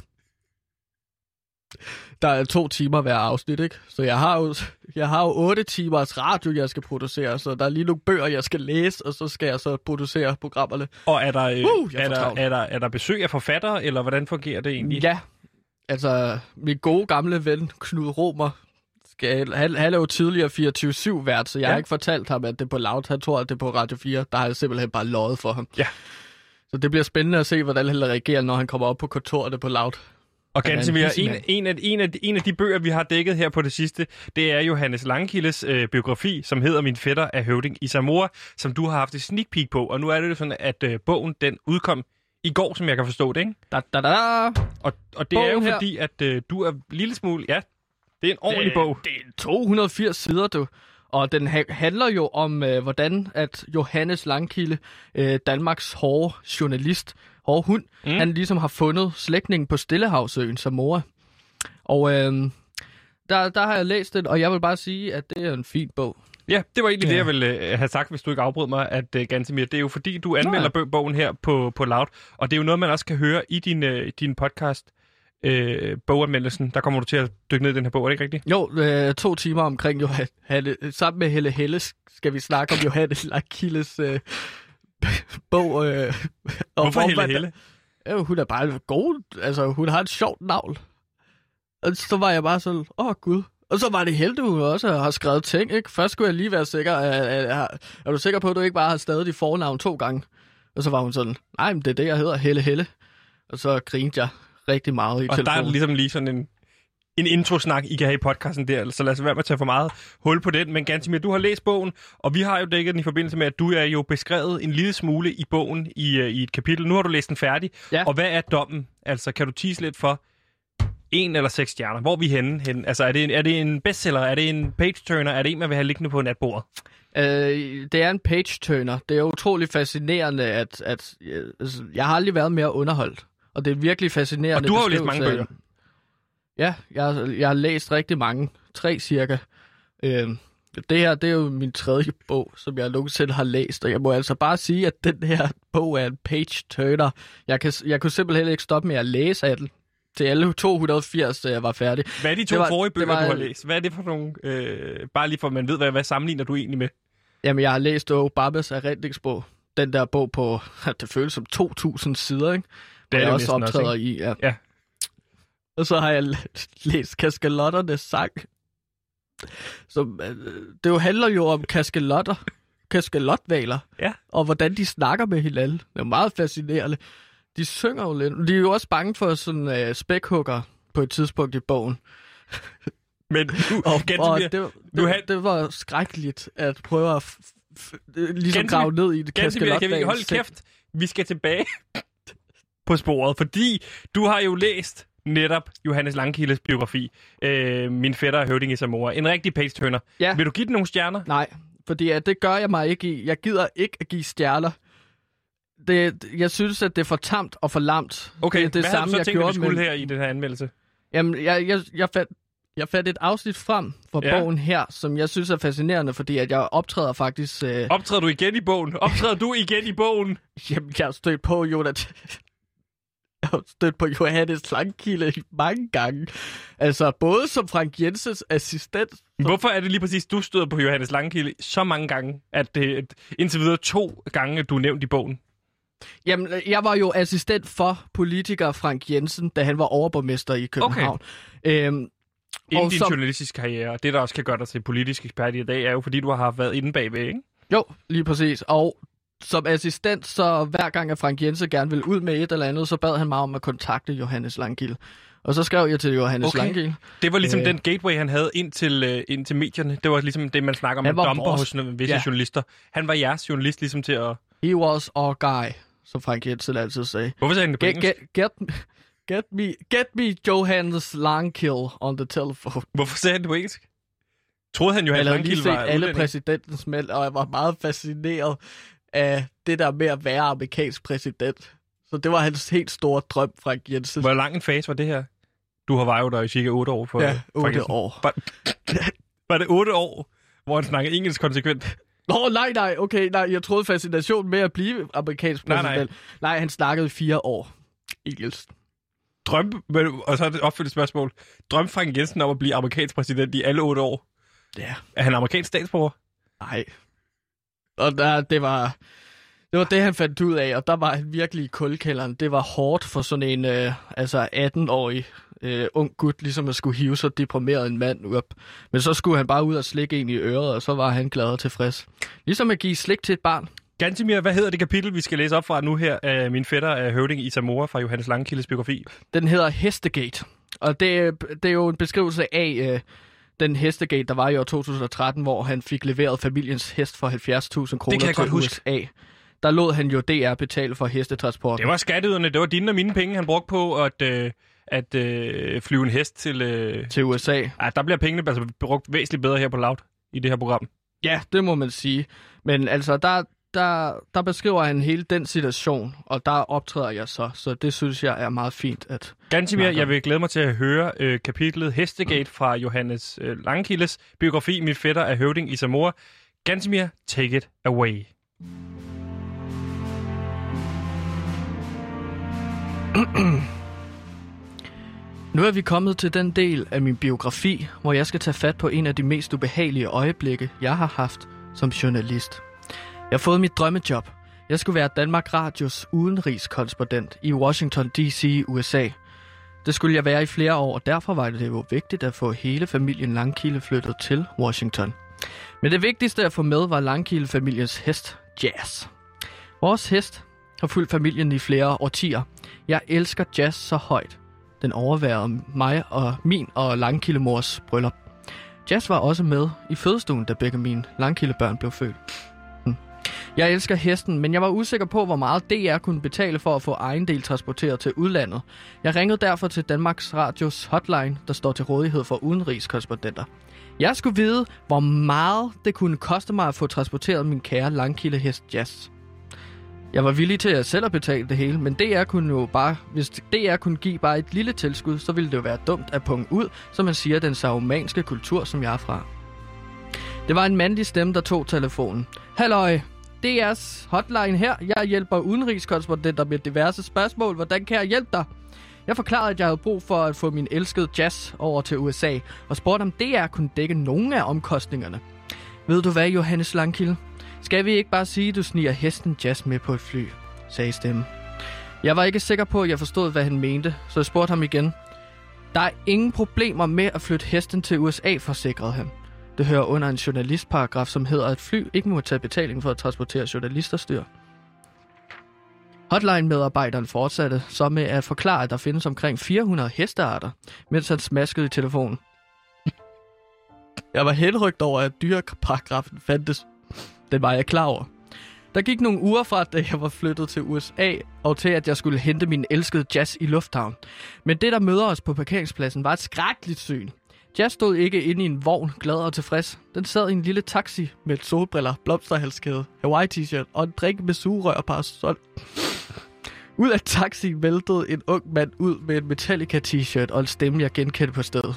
Der er to timer hver afsnit, ikke? Så jeg har jo, jeg har jo otte timers radio, jeg skal producere, så der er lige nogle bøger, jeg skal læse, og så skal jeg så producere programmerne. Og er der, øh, Uh, er, der, er, der, er der besøg af forfattere, eller hvordan fungerer det egentlig? Ja, altså min gode gamle ven, Knud Romer, skal, han, han er jo tidligere 24-7 vært, så jeg ja. har ikke fortalt ham, at det er på Loud. Han tror, at det er på Radio 4. Der har jeg simpelthen bare løjet for ham. Ja. Så det bliver spændende at se, hvordan han reagerer, når han kommer op på kontoret på Loud. Og Han er en en, af, en, af, en af de bøger, vi har dækket her på det sidste, det er Johannes Langkildes øh, biografi, som hedder Min fætter er høvding i Samora, som du har haft et sneak peek på. Og nu er det jo sådan, at øh, bogen den udkom i går, som jeg kan forstå det, ikke? Da, da, da. Og, og det er jo Bogen her- fordi, at øh, du er en lille smule... Ja, det er en ordentlig bog. Det er 280 sider, du. Og den ha- handler jo om, øh, hvordan at Johannes Langkilde, øh, Danmarks hårde journalist, hårde hund, Mm. han ligesom har fundet slægtningen på Stillehavsøen, Samora. Og øh, der, der har jeg læst den, og jeg vil bare sige, at det er en fin bog. Ja, det var egentlig ja. det, jeg ville øh, have sagt, hvis du ikke afbrød mig, at øh, Gantemir, det er jo fordi, du anmelder Nej. bogen her på, på Loud, og det er jo noget, man også kan høre i din, øh, din podcast, øh, boganmeldelsen. Der kommer du til at dykke ned i den her bog, er det ikke rigtigt? Jo, øh, to timer omkring Johanne. Sammen med Helle Helle skal vi snakke om Johannes Langkildes øh, bog. Øh, og Hvorfor hvor Helle man- Helle? Ja, hun er bare god. Altså, hun har et sjovt navn. Og så var jeg bare sådan, åh oh, gud. Og så var det heldigt, hun også har skrevet ting, ikke? Først skulle jeg lige være sikker, at, at, at, er du sikker på, at du ikke bare har stadig dit fornavn to gange? Og så var hun sådan, nej, men det er det, jeg hedder, Helle Helle. Og så grinte jeg rigtig meget i Og der er telefonen. ligesom lige sådan en, en introsnak, I kan have i podcasten der, så lad os være med at tage for meget hul på den. Men Gantimir, du har læst bogen, og vi har jo dækket den i forbindelse med, at du er jo beskrevet en lille smule i bogen i, øh, i et kapitel. Nu har du læst den færdig, Ja. og hvad er dommen? Altså, kan du tease lidt for en eller seks stjerner? Hvor er vi henne? henne? Altså, er det, en, er det en bestseller? Er det en page-turner? Er det en, man vil have liggende på natbordet? Øh, det er en page-turner. Det er utrolig fascinerende, at, at øh, altså, jeg har aldrig været mere underholdt. Og det er virkelig fascinerende. Og du har jo læst mange af- Ja, jeg, jeg har læst rigtig mange. Tre cirka. Øh, det her, det er jo min tredje bog, som jeg nogensinde har læst. Og jeg må altså bare sige, at den her bog er en page-turner. Jeg, kan, jeg kunne simpelthen ikke stoppe med at læse af den. Til alle 280, da jeg var færdig. Hvad er de to Det var- forrige bøger, var- du har læst? Hvad er det for nogle... Øh, bare lige for, at man ved, hvad, hvad sammenligner du egentlig med? Jamen, jeg har læst Obamas erindringsbog. Den der bog på, det føles som 2.000 sider, ikke? Det er Hvor jeg også næsten også, optræder i, ja. Ja. Og så har jeg læ- læst Kaskelotternes sang. Som, øh, det jo handler jo om kaskelotter, kaskelotvaler, Ja. og hvordan de snakker med hinanden. Det er jo meget fascinerende. De synger jo lidt. De er jo også bange for sådan øh, spækhugger på et tidspunkt i bogen. Men du, Og, og det, du det, had- det var skrækkeligt at prøve at f- f- ligesom Gantemir- grave ned i det Gantemir, kan vi holde kæft? Vi skal tilbage på sporet, fordi du har jo læst netop Johannes Langkildes biografi, øh, Min fætter er høvding i Samora. En rigtig page-turner. Ja. Vil du give den nogle stjerner? Nej, fordi at det gør jeg mig ikke i. Jeg gider ikke at give stjerner. Det, jeg synes, at det er for tamt og for lamt. Okay, det, er det hvad samme, du så jeg tænkt, at vi gjorde skulle med... her i den her anmeldelse? Jamen, jeg, jeg, jeg, fandt, jeg fandt et afsnit frem fra Ja. ja. bogen her, som jeg synes er fascinerende, fordi at jeg optræder faktisk... Øh, Optræder du igen i bogen? Optræder du igen i bogen? jamen, jeg har stødt på, Jonathan. Jeg har stødt på Johannes Langkilde mange gange. Altså, både som Frank Jensens assistent. Hvorfor er det lige præcis, du støder på Johannes Langkilde så mange gange, at det indtil videre to gange, du er nævnt i bogen? Jamen, jeg var jo assistent for politiker Frank Jensen, da han var overborgmester i København. Okay. Øhm, Inden din som- journalistiske karriere, og det der også kan gøre dig til politisk ekspert i dag, er jo fordi, du har været inde bagved, ikke? Jo, lige præcis. Og som assistent, så hver gang at Frank Jensen gerne ville ud med et eller andet, så bad han mig om at kontakte Johannes Langkild. Og så skrev jeg til Johannes Okay. Langkild. Det var ligesom Øh. den gateway, han havde ind til, øh, ind til medierne. Det var ligesom det, man snakker om, man var dumper vores- hos visse Ja. journalister. Han var jeres journalist ligesom til at... He was our guy, som Frank Jensen altid sagde. Hvorfor sagde han det på Get, get, get, get, me, get me Johannes Langkild on the telephone. Hvorfor sagde han det på engelsk? Troede han jo, Jeg at havde lige set var alle udlænding? præsidentens mænd, og jeg var meget fascineret af det der med at være amerikansk præsident. Så det var hans helt store drøm, Frank Jensen. Hvor lang en fase var det her? Du har var jo der i cirka 8 år. For, Ja, for 8 Jensen. år. Var, var det 8 år, hvor han snakkede engelsk konsekvent? Nå, nej, nej, okay, nej, jeg troede fascinationen med at blive amerikansk præsident. nej. nej. nej han snakkede fire år. Engelsk. Drøm, og så er det opfyldt spørgsmål. Drøm Frank Jensen om at blive amerikansk præsident i alle 8 år. Ja. Er han amerikansk statsborger? Nej. Og der, det var... Det var det, han fandt ud af, og der var han virkelig i kulkælderen. Det var hårdt for sådan en øh, altså 18-årig øh, ung gut, ligesom at skulle hive så deprimeret en mand op. Men så skulle han bare ud og slikke en i øret, og så var han glad og tilfreds. Ligesom at give slik til et barn. Gantimir, hvad hedder det kapitel, vi skal læse op fra nu her af min fætter af høvding i Zamora fra Johannes Langkildes biografi? Den hedder Hestegate. Og det, det er jo en beskrivelse af øh, den Hestegate, der var i år 2013, hvor han fik leveret familiens hest for 70.000 kroner til godt huske. USA. Der lod han jo DR betale for hestetransport. Det var skatteyderne, det var dine og mine penge, han brugte på at, øh, at øh, flyve en hest til... Øh... til USA. Ja, der bliver pengene altså brugt væsentligt bedre her på Loud i det her program. Ja, det må man sige. Men altså, der, der, der beskriver han hele den situation, og der optræder jeg så. Så det synes jeg er meget fint, at... Gantimir, jeg vil glæde mig til at høre øh, kapitlet Hestegate fra Johannes øh, Langkildes biografi, Min fætter af høvding i Zamora. Gantimir, take it away. Nu er vi kommet til den del af min biografi, hvor jeg skal tage fat på en af de mest ubehagelige øjeblikke, jeg har haft som journalist. Jeg har fået mit drømmejob. Jeg skulle være Danmark Radios udenrigskorrespondent i Washington D.C. USA. Det skulle jeg være i flere år, og derfor var det jo vigtigt at få hele familien Langkilde flyttet til Washington. Men det vigtigste at få med var Langkilde-familiens hest, Jazz. Vores hest har fulgt familien i flere årtier. Jeg elsker jazz så højt. Den overværede mig og min og Langkildemors bryllup. Jazz var også med i fødestuen, da begge mine Langkildebørn blev født. Jeg elsker hesten, men jeg var usikker på, hvor meget DR kunne betale for at få egen del transporteret til udlandet. Jeg ringede derfor til Danmarks Radios hotline, der står til rådighed for udenrigskorrespondenter. Jeg skulle vide, hvor meget det kunne koste mig at få transporteret min kære langkildehest Jazz. Jeg var villig til at selv at betale det hele, men DR kunne jo bare, hvis DR kunne give bare et lille tilskud, så ville det jo være dumt at punge ud, som man siger, den saumanske kultur, som jeg er fra. Det var en mandlig stemme, der tog telefonen. Halløj, DR's hotline her. Jeg hjælper udenrigskorrespondenter med diverse spørgsmål. Hvordan kan jeg hjælpe dig? Jeg forklarede, at jeg havde brug for at få min elskede jazz over til USA, og spurgte om DR kunne dække nogle af omkostningerne. Ved du hvad, Johannes Langkilde? Skal vi ikke bare sige, at du sniger hesten jazz med på et fly? sagde stemmen. Jeg var ikke sikker på, at jeg forstod, hvad han mente, så jeg spurgte ham igen. Der er ingen problemer med at flytte hesten til USA, forsikrede han. Det hører under en journalistparagraf, som hedder, at fly ikke må tage betaling for at transportere journalister styr. Hotline-medarbejderen fortsatte så med at forklare, at der findes omkring 400 hestearter, mens han smaskede i telefonen. Jeg var henrygt over, at dyreparagrafen fandtes. Den var jeg klar over. Der gik nogle uger fra, da jeg var flyttet til USA, og til at jeg skulle hente min elskede Jazz i lufthavn. Men det, der møder os på parkeringspladsen, var et skrækkeligt syn. Jazz stod ikke inde i en vogn, glad og tilfreds. Den sad i en lille taxi med solbriller, blomsterhalskæde, Hawaii-t-shirt og en drink med sugerør og parasol. Ud af taxien væltede en ung mand ud med en Metallica-t-shirt og en stemme, jeg genkendte på stedet.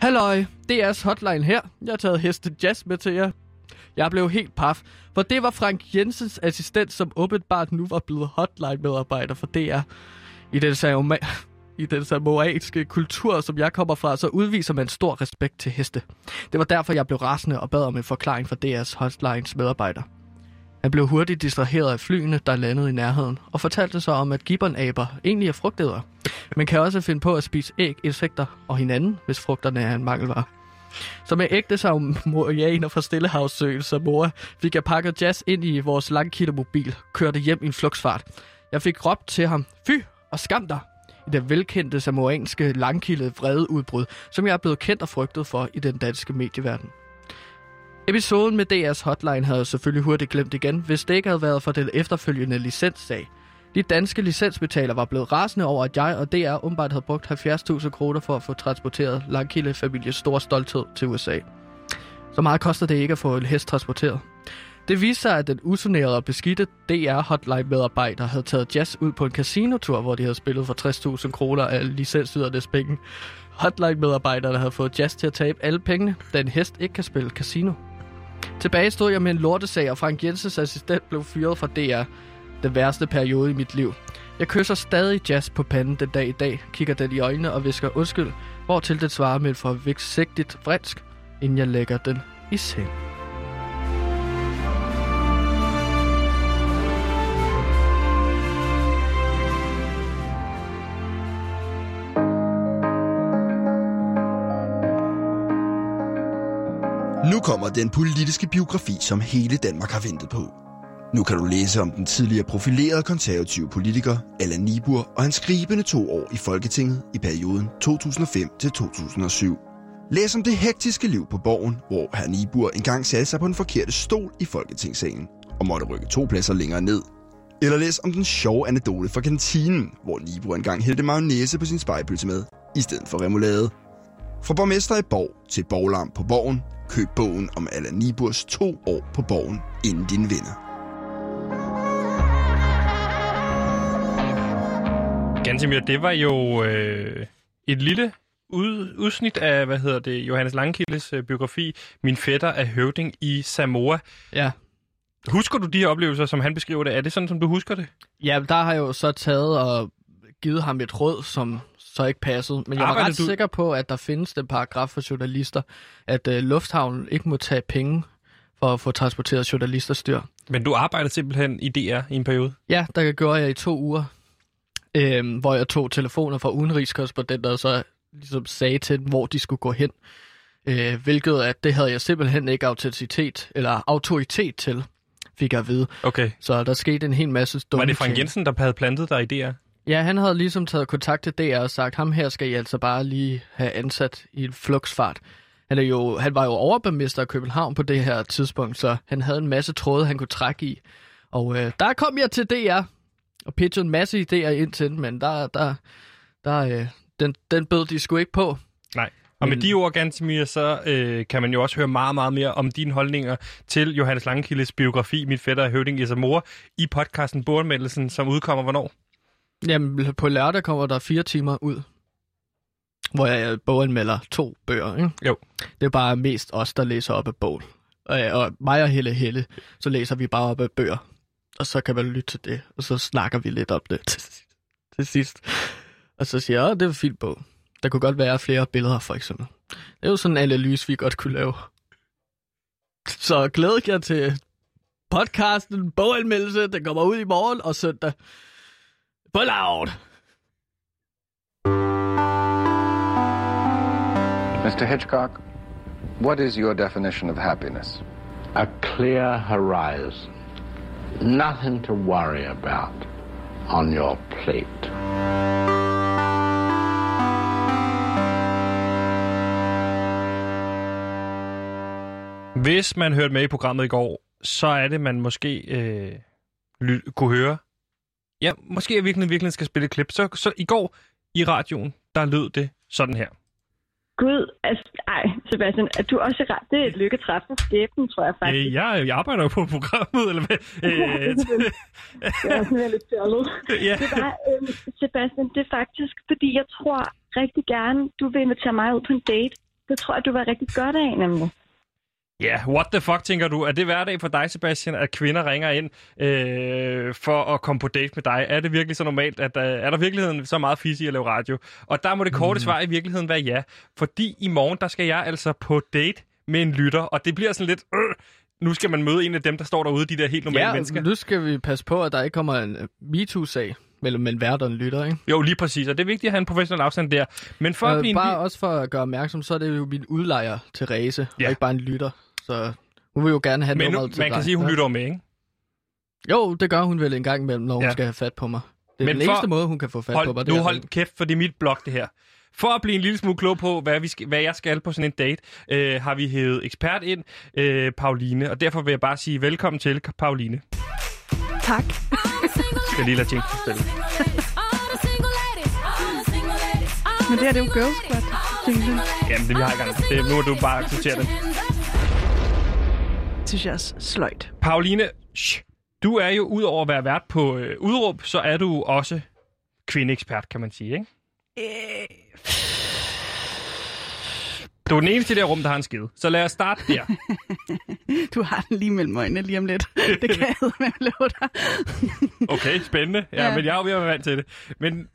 Halløj, DR's hotline her. Jeg har taget heste jazz med til jer. Jeg blev helt paf, for det var Frank Jensens assistent, som åbenbart nu var blevet hotline-medarbejder for DR. I den, samoa- i den samoanske kultur, som jeg kommer fra, så udviser man stor respekt til heste. Det var derfor, jeg blev rasende og bad om en forklaring fra DR's hotlines medarbejder. Han blev hurtigt distraheret af flyene, der landede i nærheden, og fortalte så om, at gibbonaber egentlig er frugtædere, men kan også finde på at spise æg, insekter og hinanden, hvis frugterne er en mangelvare. Så med ægte samoaner fra Stillehavsøen, som mor, fik jeg pakket jazz ind i vores langkildemobil, kørte hjem i en flugtsfart. Jeg fik råbt til ham, fy og skam dig, i det velkendte samoanske langkilde vredeudbrud, som jeg er blevet kendt og frygtet for i den danske medieverden. Episoden med DR's hotline havde jeg selvfølgelig hurtigt glemt igen, hvis det ikke havde været for den efterfølgende licenssag. De danske licensbetalere var blevet rasende over, at jeg og DR umiddelbart havde brugt 70.000 kroner for at få transporteret Langkilde-families store stolthed til USA. Så meget koster det ikke at få en hest transporteret. Det viste sig, at den usonerede og beskidte DR-hotline-medarbejder havde taget jazz ud på en casinotur, hvor de havde spillet for 60.000 kroner af licensydernes penge. Hotline-medarbejderne havde fået jazz til at tabe alle pengene, da en hest ikke kan spille casino. Tilbage stod jeg med en lortesag, og Frank Jensens assistent blev fyret fra DR. Den værste periode i mit liv. Jeg kysser stadig jazz på panden den dag i dag, kigger den i øjnene og visker undskyld, hvortil det svarer med et forsigtigt fransk, inden jeg lægger den i seng. Nu kommer den politiske biografi, som hele Danmark har ventet på. Nu kan du læse om den tidligere profilerede konservative politiker Allan Nibur og hans skribende to år i Folketinget i perioden 2005 til 2007. Læs om det hektiske liv på borgen, hvor herr Nibur engang satte sig på en forkerte stol i Folketingssalen og måtte rykke to pladser længere ned. Eller læs om den sjove anekdote fra kantinen, hvor Nibur engang hældte mayonnaise på sin spejpølse med, i stedet for remoulade. Fra borgmester i Borg til borglarm på Borgen, køb bogen om Allan Niburs to år på Borgen, inden dine venner. Gansimir, det var jo øh, et lille ud, udsnit af, hvad hedder det, Johannes Langkildes øh, biografi, Min fætter er høvding i Samoa. Ja. Husker du de her oplevelser, som han beskriver det? Er det sådan, som du husker det? Ja, der har jeg jo så taget og givet ham et råd, som så ikke passede. Men jeg var Arbejder ret du- sikker på, at der findes den paragraf for journalister, at øh, lufthavnen ikke må tage penge for at få transporteret journalisters dyr. Men du arbejdede simpelthen i DR i en periode. Ja, der gjorde jeg i to uger, øh, hvor jeg tog telefoner fra udenrigskorrespondenter og så ligesom sagde til dem, hvor de skulle gå hen. Øh, hvilket at det havde jeg simpelthen ikke autenticitet eller autoritet til, fik jeg at vide. Okay. Så der skete en hel masse dumme Var det Frank. Jensen, der havde plantet dig i DR? Ja, han havde ligesom taget kontakt til DR og sagt, ham her skal I altså bare lige have ansat i en flugsfart. Han, er jo, han var jo overborgmester af København på det her tidspunkt, så han havde en masse tråde, han kunne trække i. Og øh, der kom jeg til DR og pitchede en masse idéer ind til den, men der, der, der, øh, den, den bød de sgu ikke på. Nej. Og med de ord, Gansimir, så øh, kan man jo også høre meget, meget mere om dine holdninger til Johannes Langkildes biografi, Mit fætter er høvding i Samoa, i podcasten Boganmeldelsen, som udkommer hvornår? Jamen, på lørdag kommer der fire timer ud, hvor jeg boganmelder to bøger. Ikke? Jo. Det er bare mest os, der læser op af bogen. Og, og mig og Helle Helle, så læser vi bare op af bøger. Og så kan man lytte til det, og så snakker vi lidt om det til, til sidst. Og så siger jeg, at det er en fin bog. Der kunne godt være flere billeder, for eksempel. Det er jo sådan en analyse, vi godt kunne lave. Så glæder jeg til podcasten, boganmeldelse, den kommer ud i morgen og søndag. På loud! Mr. Hitchcock, what is your definition of happiness? a clear horizon, nothing to worry about on your plate. Hvis man hørte med i programmet i går, så er det, man måske øh, ly- kunne høre. Ja, måske jeg virkelig, virkelig skal spille et klip. Så, så i går i radioen, der lød det sådan her. Gud, altså, ej, Sebastian, at du også er ret. Det er et lykketræf for skæbnen, tror jeg faktisk. Øh, jeg, jeg arbejder jo på programmet, eller hvad? det Øh, Det er sådan lidt fjollet. ja. Det var, øhm, Sebastian, det er faktisk, fordi jeg tror rigtig gerne, du vil invitere mig ud på en date. Det tror jeg, du var rigtig godt af, nemlig. Ja, what the fuck, tænker du? Er det hverdag for dig, Sebastian, at kvinder ringer ind øh, for at komme på date med dig? Er det virkelig så normalt, at uh, er der virkeligheden så meget fisse i at lave radio? Og der må det korte mm. svar i virkeligheden være ja. Fordi i morgen, der skal jeg altså på date med en lytter, og det bliver sådan lidt... Øh, nu skal man møde en af dem, der står derude, de der helt normale Ja, mennesker. nu skal vi passe på, at der ikke kommer en øh, MeToo-sag mellem en vært og en lytter, ikke? Jo, lige præcis, og det er vigtigt at have en professionel afstand der. Men for at Øh, blive en bare vi- også for at gøre opmærksom, så er det jo min udlejer, Therese, Ja. og ikke bare en lytter. Så hun vil jo gerne have Men nu, nummeret til man kan dig. sige, at hun Ja. lytter med, ikke? Jo, det gør hun vel en gang imellem, når hun Ja. skal have fat på mig. Det er Men den for- eneste måde, hun kan få fat på mig. Hold, det nu er- hold kæft, for det er mit blog, det her. For at blive en lille smule klog på, hvad, vi skal, hvad jeg skal på sådan en date, øh, har vi hævet ekspert ind, øh, Pauline. Og derfor vil jeg bare sige velkommen til, Pauline. Tak. Skal lige lade Jinx spille. Men det her, det er jo Girl Squad. Jamen, det vi har ikke andet. Det, nu må du bare acceptere det. Synes jeg er sløjt. Pauline, shh, du er jo ud over at være vært på øh, udråb, så er du også kvindeekspert, kan man sige, ikke? Øh, Du er den eneste i det rum, der har en skide. Så lad os starte der. du har den lige mellem øjnene lige om lidt. Det kan jeg med love dig. Okay, spændende. Ja, ja. Men jeg er jo ved at være vant til det. Men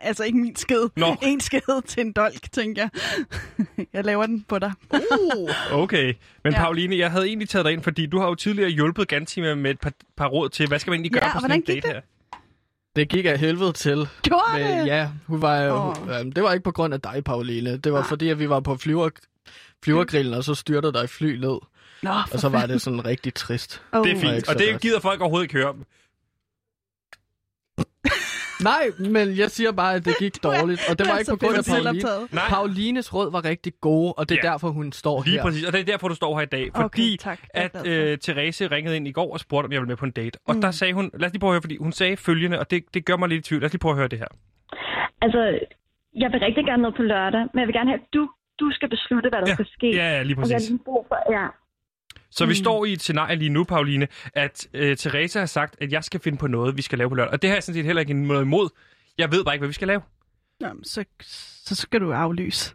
Altså ikke min sked. Nå. En sked til en dolk, tænker jeg. Jeg laver den på dig. okay. Men Ja. Pauline, jeg havde egentlig taget dig ind, fordi du har jo tidligere hjulpet Gantima med et par, par råd til, hvad skal man egentlig gøre Ja, på sådan en date det? her? Det gik af helvede til. Gjorde Men, det? ja, hun var oh. øhm, det var ikke på grund af dig, Pauline. Det var Nej. fordi, at vi var på flyver, flyvergrillen, og så styrtede der et fly ned. Nå, Og så var det sådan rigtig trist. oh. Det er fint, og det gider folk overhovedet ikke høre om. Nej, men jeg siger bare, at det gik dårligt. Og det var ikke på grund af Pauline. Nej. Paulines råd var rigtig gode, og det er Ja. derfor, hun står Lige her. præcis, og det er derfor, du står her i dag. Okay, Fordi tak. At øh, Therese ringede ind i går og spurgte, om jeg ville med på en date. Og Mm. der sagde hun, lad os lige prøve at høre, fordi hun sagde følgende, og det, det gør mig lidt i tvivl. Lad os lige prøve at høre det her. Altså, jeg vil rigtig gerne ned på lørdag, men jeg vil gerne have, at du, du skal beslutte, hvad der Ja. skal ske. Ja, ja, lige Og jeg har præcis. lige brug for, ja. Så vi Mm. står i et scenarie lige nu, Pauline, at øh, Therese har sagt, at jeg skal finde på noget, vi skal lave på lørdag. Og det har jeg sådan set heller ikke noget imod. Jeg ved bare ikke, hvad vi skal lave. Nå, men så, så skal du aflyse.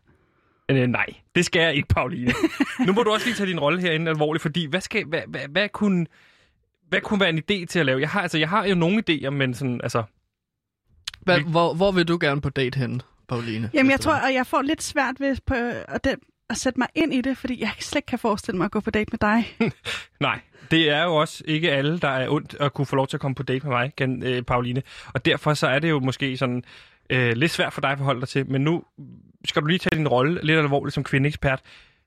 Øh, nej, det skal jeg ikke, Pauline. nu må du også lige tage din rolle herinde alvorligt, fordi hvad, skal, hvad, hvad, hvad, kunne, hvad kunne være en idé til at lave? Jeg har, altså, jeg har jo nogle idéer, men sådan, altså... Hvad, Vi- hvor, hvor vil du gerne på date henne, Pauline? Jamen, jeg tror, og jeg får lidt svært ved på, at, det, at sætte mig ind i det, fordi jeg slet ikke kan forestille mig at gå på date med dig. Nej, det er jo også ikke alle, der er ondt at kunne få lov til at komme på date med mig, kan, øh, Pauline. Og derfor så er det jo måske sådan øh, lidt svært for dig at forholde dig til. Men nu skal du lige tage din rolle lidt alvorligt som kvindeekspert.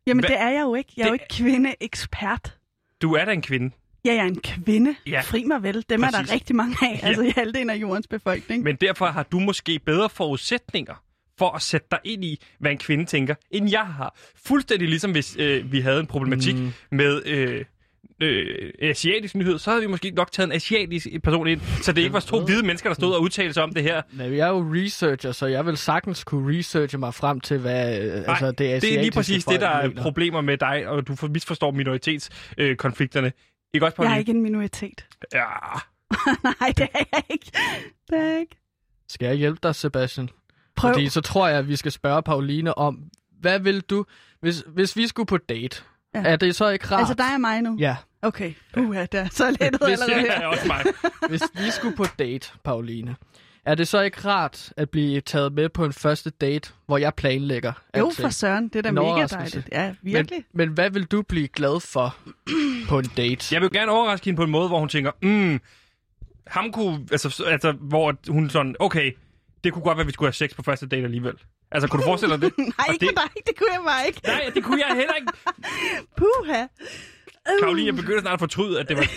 Jamen, Hva- det er jeg jo ikke. Jeg er jo ikke kvindeekspert. Du er da en kvinde, Ja, jeg er en kvinde. Ja, Fri mig vel. Dem er præcis. der rigtig mange af. Ja. Altså i halvdelen af jordens befolkning. men derfor har du måske bedre forudsætninger for at sætte dig ind i, hvad en kvinde tænker, end jeg har. Fuldstændig ligesom hvis øh, vi havde en problematik mm. med øh, øh, asiatisk nyhed, så havde vi måske nok taget en asiatisk person ind, så det ikke var to hvide mennesker, der stod og udtalte sig om det her. Nej, jeg er jo researcher, så jeg vil sagtens kunne researche mig frem til, hvad øh, altså, det det er lige asiatiske præcis det, der er mener. problemer med dig, og du for- misforstår minoritetskonflikterne. Øh, konflikterne. ikke også, Jeg er Pauline? ikke en minoritet. Ja. Nej, det er jeg ikke. Det er jeg ikke. Skal jeg hjælpe dig, Sebastian? Prøv. Fordi så tror jeg, at vi skal spørge Pauline om, hvad vil du, hvis, hvis vi skulle på date, Ja. ja. er det så ikke rart? Altså dig og mig nu? Ja, Okay. Uha, der er så lettet Hvis allerede Ja, her. også mig. hvis vi skulle på date, Pauline, er det så ikke rart at blive taget med på en første date, hvor jeg planlægger Jo, alting? for søren. Det er da mega dejligt. Ja, virkelig. Men, men hvad vil du blive glad for på en date? Jeg vil gerne overraske hende på en måde, hvor hun tænker, mm, ham kunne, altså, altså, hvor hun sådan, okay, det kunne godt være, at vi skulle have sex på første date alligevel. Altså, kunne du forestille dig det? Nej, det, dig. Det kunne jeg bare ikke. Nej, det kunne jeg heller ikke. Puha. Uh. Karoline, jeg begynder snart at fortryde, at det var...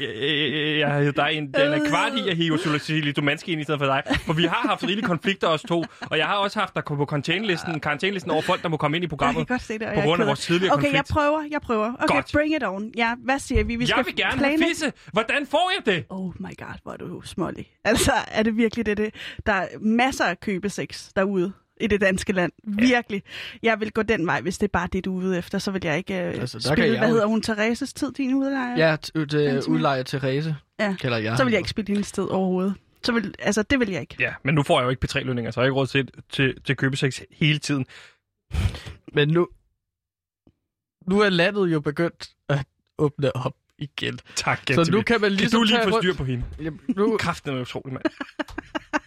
Jeg, jeg, jeg havde dig en, den er kvart i at hive Sulasili Dumanski ind i stedet for dig. For vi har haft rigelige konflikter os to, og jeg har også haft dig på karantænelisten, karantænelisten over folk, der må komme ind i Jeg programmet. kan godt se det, På jeg er grund af vores tidligere Okay, jeg konflikt. prøver, jeg prøver. Okay, Godt. bring it on. Ja, hvad siger vi? Vi skal Jeg vil gerne have fisse. Hvordan får jeg det? Oh my god, hvor er du smålig. Altså, er det virkelig det? det? Der er masser af købesex derude i det danske land. Virkelig. Jeg vil gå den vej, hvis det er bare det, du er ude efter. Så vil jeg ikke uh, Altså, kan spille, jeg hvad jo- hedder hun, Thereses tid, din udlejer? Ja, t- det Ganske udlejer Therese, Ja. kalder jeg Så vil jeg ikke spille din sted overhovedet. Så vil, altså, det vil jeg ikke. Ja, men nu får jeg jo ikke P3-lønninger, så jeg har ikke råd til, til, til købesex hele tiden. Men nu... nu er landet jo begyndt at åbne op igen. Tak, Så Gantemir. nu kan man Kan ligesom du lige tage få styr på hende? Jamen, nu, Kræften er utrolig, mand.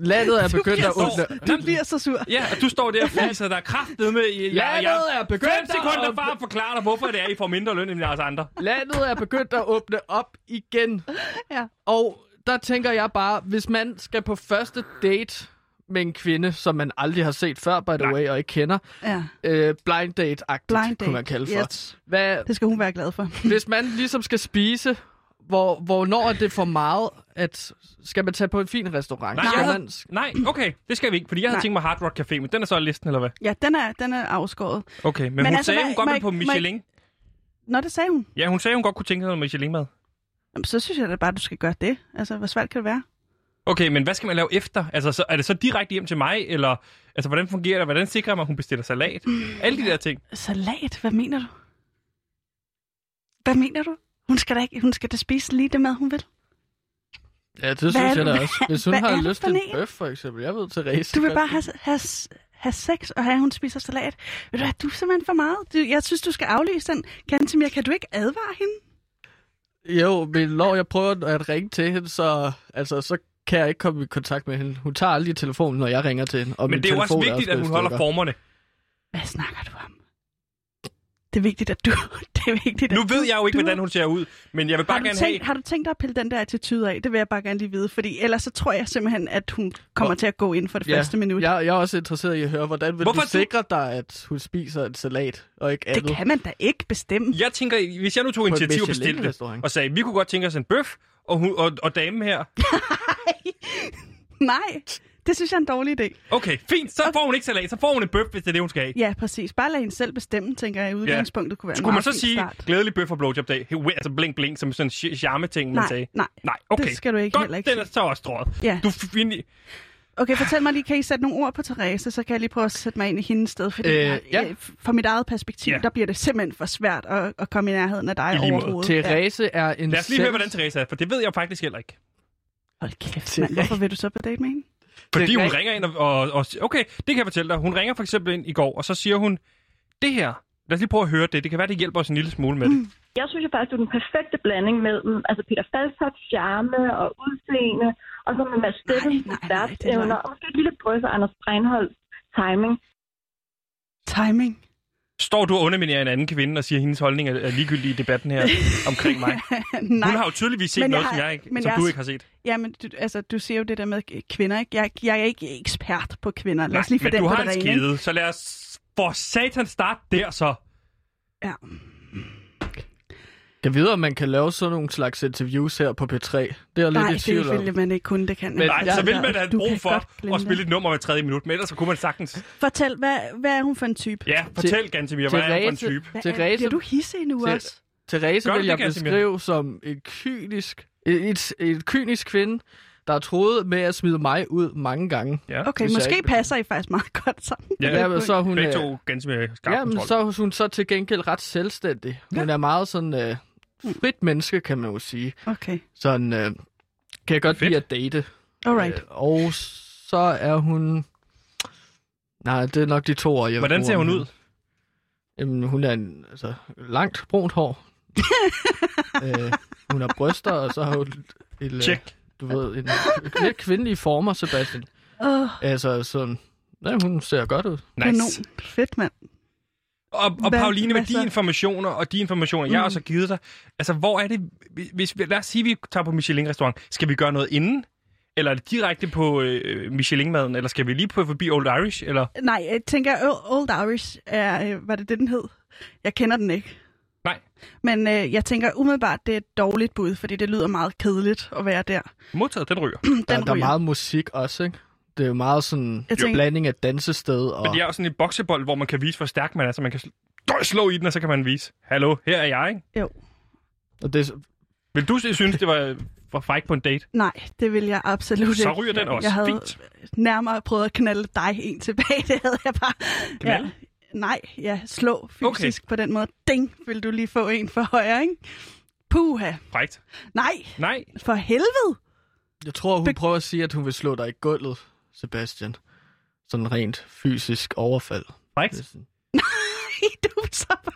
landet er begyndt at åbne... du bliver så sur. Ja, og du står der og fiser, der er kraftet med... Jeg, jeg, Landet er begyndt 5 sekunder at- bare at forklare dig, hvorfor det er, I får mindre løn end jeres andre. Landet er begyndt at åbne op igen. Ja. Og der tænker jeg bare, hvis man skal på første date med en kvinde, som man aldrig har set før, by the Nej. way, og ikke kender, Ja, øh, blind date-agtigt, blind date. kunne man kalde for. Yes. Hvad, Det skal hun være glad for. hvis man ligesom skal spise, hvor, hvornår er det for meget, at skal man tage på en fin restaurant? Nej, jeg havde- Nej, okay, det skal vi ikke, fordi jeg havde Nej. tænkt mig Hard Rock Café, men den er så i listen, eller hvad? Ja, den er, den er afskåret. Okay, men, Men hun altså, sagde, hun godt må ville på må Michelin. Nå, det sagde hun. Ja, hun sagde, hun godt kunne tænke sig noget Michelin-mad. Jamen, så synes jeg da bare, at du skal gøre det. Altså, hvor svært kan det være? Okay, men hvad skal man lave efter? Altså, så, er det så direkte hjem til mig, eller altså, hvordan fungerer det? Hvordan sikrer man, at hun bestiller salat? Alle de der ting. Salat? Hvad mener du? Hvad mener du? Hun skal da, ikke, hun skal da spise lige det mad, hun vil. Ja, det Hvad synes er jeg da det- også. Hvis hun hvad har lyst for til en bøf, for eksempel. Jeg ved, Therese. Du vil bare have, have, have sex og have, at hun spiser salat. Ved du hvad, du er simpelthen for meget. Du, jeg synes, du skal aflyse den. Gantemir, kan du ikke advare hende? Jo, men når jeg prøver at ringe til hende, så, altså, så kan jeg ikke komme i kontakt med hende. Hun tager aldrig telefonen, når jeg ringer til hende. Og Men min det er jo også vigtigt, at hun holder stykker. formerne. Hvad snakker du om? Det er vigtigt, at du... Det er vigtigt, Nu at ved du, jeg jo ikke, du, hvordan hun ser ud, men jeg vil bare har du, gerne tænkt, have... har du tænkt dig at pille den der attitude af? Det vil jeg bare gerne lige vide, fordi ellers så tror jeg simpelthen, at hun kommer til at gå ind for det Ja, første minut. Jeg, jeg er også interesseret i at høre, hvordan vil Hvorfor du du- sikre dig, at hun spiser en salat, og ikke andet? Det kan man da ikke bestemme. Jeg tænker, hvis jeg nu tog initiativ og bestilte det, og sagde, vi kunne godt tænke os en bøf, og, hun, og, og damen her... Nej, det synes jeg er en dårlig idé. Okay, fint, så får hun ikke salat, så får hun en bøf, hvis det er det, hun skal have. Ja, præcis. Bare lad hende selv bestemme, tænker jeg. i Udgangspunktet kunne være kunne man så sige, start. glædelig bøf og blowjob-dag, altså blink blink, som sådan en charme-ting, man sagde. nej, Nej, okay. det skal du ikke Godt, heller ikke den er så også strået. Ja. Du finder... Okay, fortæl mig lige, kan I sætte nogle ord på Therese, så kan jeg lige prøve at sætte mig ind i hendes sted. Fordi Øh, jeg, ja. ja. fra mit eget perspektiv, Ja. ja. der bliver det simpelthen for svært at, at komme i nærheden af dig overhovedet. Therese er en Lad os lige høre, hvordan Therese er, for det ved jeg faktisk heller ikke. Hold kæft, mand. Hvorfor vil du så på date med hende? Fordi hun ringer ind og, og, og... Okay, det kan jeg fortælle dig. Hun ringer for eksempel ind i går, og så siger hun, det her, lad os lige prøve at høre det. Det kan være, det hjælper os en lille smule med det. Jeg synes jo faktisk, du er den perfekte blanding mellem altså Peter Falstorff charme og udseende, og så med Mads Steffensens er værtsevner, og måske et lille drøs af Anders Breinholds timing. Timing. Står du og underminerer en anden kvinde og siger, at hendes holdning er, ligegyldig i debatten her omkring mig? Nej. Hun har jo tydeligvis set Men jeg noget, har- som, jeg ikke, men som jeg du ikke har set. Ja, men du, altså, du siger jo det der med kvinder, ikke? Jeg, jeg er ikke ekspert på kvinder. Lad os lige få men den du på har en skide, så lad os for satan starte der så. Ja. Jeg ved, om man kan lave sådan nogle slags interviews her på P3. Det er jeg Nej, lidt i tvivl det om. vil man ikke kunne, det kan Men- Nej, Ja, så vil ja, man have brug for at spille det. et nummer hver tredje minut, men ellers så kunne man sagtens... Fortæl, hvad, hvad er hun for en type? Ja, fortæl, Gantemir, hvad er det for en type? Therese- er, bliver du hisse nu Til- også? Therese vil jeg beskrive som en kynisk, et, et, et kynisk kvinde, der har troet med at smide mig ud mange gange. Ja, Okay, måske ikke- passer I faktisk meget godt sammen. Ja, Ja, men så er hun... begge øh, to Gantemir skarp Ja, men så er hun så til gengæld ret selvstændig. Hun er meget sådan øh, frit menneske, kan man jo sige. Okay, Sådan øh, kan jeg godt Fedt. lide at date. alright. Øh, og så er hun... Nej, det er nok de to år, jeg Hvordan ser hun ud? Jamen, hun er en, altså, langt brunt hår. øh, hun har bryster, og så har hun et, øh, Tjek. du ved, en, lidt kvindelige former, Sebastian. Åh, Altså, sådan, ja, hun ser godt ud. Nice. kanon. Fedt, mand. Og, og Hvad- Pauline, med hvad de så? informationer og de informationer, jeg Mm. også har givet dig, altså hvor er det, hvis, vi- lad os sige, at vi tager på Michelin-restaurant, skal vi gøre noget inden? Eller er det direkte på øh, Michelin-maden, eller skal vi lige på forbi Old Irish? Eller? Nej, jeg tænker, Old- Old Irish er, øh, var det det, den hed? Jeg kender den ikke. Nej. Men øh, jeg tænker umiddelbart, det er et dårligt bud, fordi det lyder meget kedeligt at være der. Modtaget, den ryger. Den Der, der er ryger. meget musik også, ikke? Det er jo meget sådan Jeg en tænker- blanding af dansested og... Men det er jo sådan et boksebold, hvor man kan vise, hvor stærk man er, så man kan sl- slå i den, og så kan man vise, hallo, her er jeg, ikke? og det, Vil du synes, det var for fræk på en date? Nej, det vil jeg absolut Så ikke. ryger den også. Jeg havde Fint. nærmere prøvet at knalde dig en tilbage. Det havde jeg bare... Knalde? Ja. Nej, ja, slå fysisk okay. på den måde. Ding, vil du lige få en for højre, ikke? Puha. Frækt. Nej, Nej, for helvede. jeg tror, hun Be- prøver at sige, at hun vil slå dig i gulvet, Sebastian. Sådan rent fysisk overfald. frækt. Det er sådan- du stopper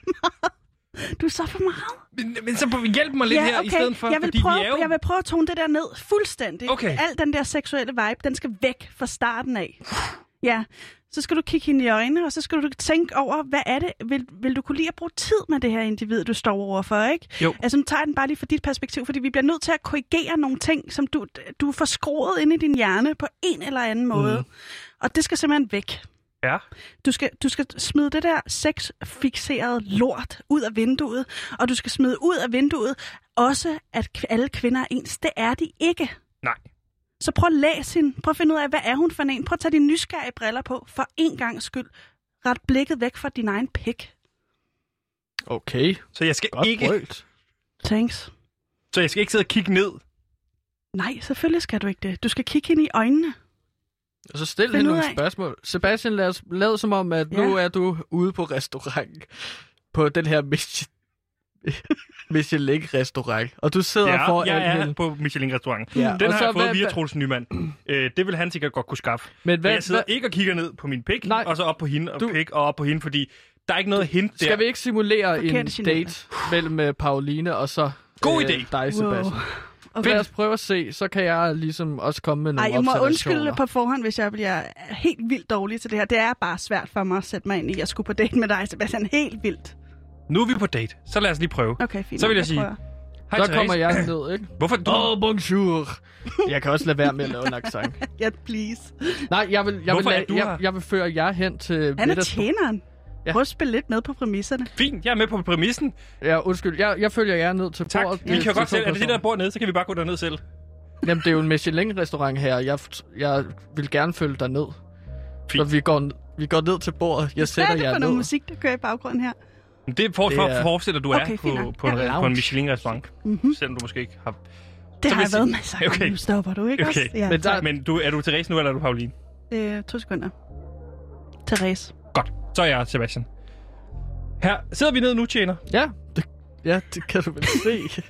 Du er så for meget. Men, men så hjælp mig lidt her, i stedet for, jeg vil fordi prøve, vi er jo... Jeg vil prøve at tone det der ned fuldstændig. Okay. Al den der seksuelle vibe, den skal væk fra starten af. Ja, så skal du kigge hende i øjnene, og så skal du tænke over, hvad er det, vil, vil du kunne lide at bruge tid med det her individ, du står overfor, ikke? Jo. Altså, nu tager jeg den bare lige fra dit perspektiv, fordi vi bliver nødt til at korrigere nogle ting, som du, du får skruet ind i din hjerne på en eller anden måde. Mm. Og det skal simpelthen væk. Ja. Du skal, du skal smide det der sexfixerede lort ud af vinduet, og du skal smide ud af vinduet også, at alle kvinder er ens. Det er de ikke. Nej. Så prøv at læse hende. Prøv at finde ud af, hvad er hun for en. Prøv at tage dine nysgerrige briller på, for en gang skyld. Ret blikket væk fra din egen pik. Okay, Så jeg skal godt ikke... brølt. Thanks. Så jeg skal ikke sidde og kigge ned. Nej, selvfølgelig skal du ikke det. Du skal kigge hende i øjnene. Og så stil hende nogle af. spørgsmål. Sebastian, lad os lade som om, at nu er du ude på restaurant. På den her Mich- Michelin-restaurant. Og du sidder Ja, foran jeg er på Michelin-restauranten. Ja, Den og har så jeg fået hvad- via Troels Nyman. øh, det vil han sikkert godt kunne skaffe. Men Men hvad, jeg sidder hvad, ikke og kigger ned på min pik, Nej. og så op på hende, og Du- pik, og op på hende, fordi der er ikke noget hint der. skal vi ikke simulere Forkert en signal. date mellem uh, Pauline og så God øh, idé. dig, Sebastian? Og Lad os prøve at se, så kan jeg ligesom også komme med nogle Ej, jeg må undskylde på forhånd, hvis jeg bliver helt vildt dårlig til det her. Det er bare svært for mig at sætte mig ind i at skulle på date med dig, Sebastian. Helt vildt. Nu er vi på date, så lad os lige prøve. Okay, fint. Så vil nok, jeg sige- prøver. Hej, Så Therese. kommer jeg ned, ikke? Hvorfor du... Oh, bonjour. Jeg kan også lade være med at lave en accent. Ja, please. Nej, jeg vil, jeg vil, Hvorfor er lade, du her? jeg, jeg vil føre jer hen til Han er middags- tjeneren. Ja. Prøv at spille lidt med på præmisserne. Fint, jeg er med på præmissen. Ja, undskyld. Jeg, jeg følger jer ned til Tak. bordet. Vi kan jo godt selv. Er det det, der personer. bor nede, så kan vi bare gå derned selv. Jamen, det er jo en Michelin-restaurant her. Jeg, jeg vil gerne følge dig ned. Fint. Så vi går, vi går ned til bordet. Jeg Hvad sætter er det jer for noget ned. musik, der kører i baggrunden her? Det er for, Det for er- at forestille dig, du er Okay, på, fint nok. på, en, Ja, på en. Michelin-restaurant. Mhm. Selvom du måske ikke har... Det Så har jeg været masser af Okay. Nu stopper du, ikke Okay. også? Ja, Men der- Men du, er du Therese nu, eller er du Pauline? Øh, to sekunder. Therese. Godt. Så er jeg Sebastian. Her sidder vi ned nu, tjener. Ja, det, ja, det kan du vel se.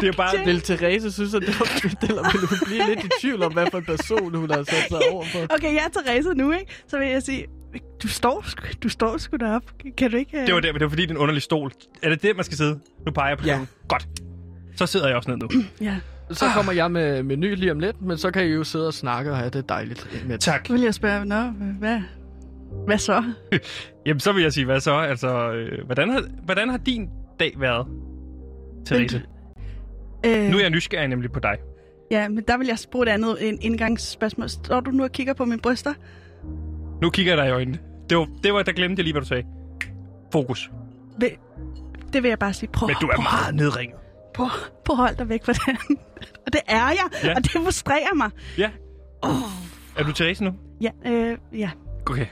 Det er bare- Vil Therese synes, at det var fedt, eller vil hun blive lidt i tvivl om, hvad for en person hun har sat sig over for? Okay, jeg er Therese nu, ikke? Så vil jeg sige, du står, sgu- du står sgu deroppe. Kan du ikke... øh, Det var, der, det var fordi, det er en underlig stol. Er det der, man skal sidde? Nu peger jeg på Ja. stolen. Godt. Så sidder jeg også ned nu. Ja. Så kommer jeg med menu lige om lidt, men så kan I jo sidde og snakke og have det dejligt. Med. Tak. Vil jeg spørge, nå, hvad, hvad så? Jamen, så vil jeg sige, hvad så? Altså, øh, hvordan, har, hvordan har din dag været, Therese? Øh, Nu er jeg nysgerrig nemlig på dig. Ja, men der vil jeg bruge et andet en indgangsspørgsmål. Står du nu og kigger på mine bryster? Nu kigger jeg dig i øjnene. Det var, det var der glemte jeg lige, hvad du sagde. Fokus. Vil, det vil jeg bare sige. Prøv, Men du er meget nedringet. prøv, prøv at holde dig væk fra den. og det er jeg, Ja. og det frustrerer mig. Ja. Er du Therese nu? Ja, øh, ja. Okay.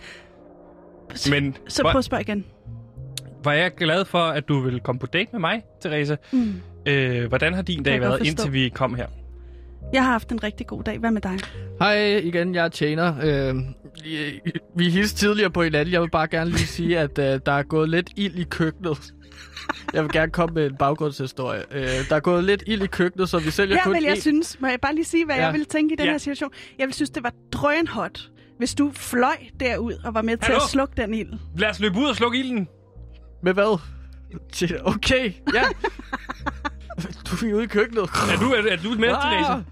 Men Så prøv at spørge igen. var jeg glad for, at du ville komme på date med mig, Therese. Mm. Øh, hvordan har din dag været, forstå. indtil vi kom her? Jeg har haft en rigtig god dag. Hvad med dig? Hej igen, jeg er tjener. Øh, vi- vi hilste tidligere på hinanden. Jeg vil bare gerne lige sige, at øh, der er gået lidt ild i køkkenet. Jeg vil gerne komme med en baggrundshistorie. Øh, der er gået lidt ild i køkkenet, så vi sælger Her kun vil jeg én- synes, må jeg bare lige sige, hvad Ja. jeg ville tænke i den Ja. her situation. Jeg vil synes, det var drønhot, hvis du fløj derud og var med til Hallo? at slukke den ild. Lad os løbe ud og slukke ilden. Med hvad? Til- Okay, ja. Du er ude i køkkenet. Er du, er, er du med, Ah, Therese?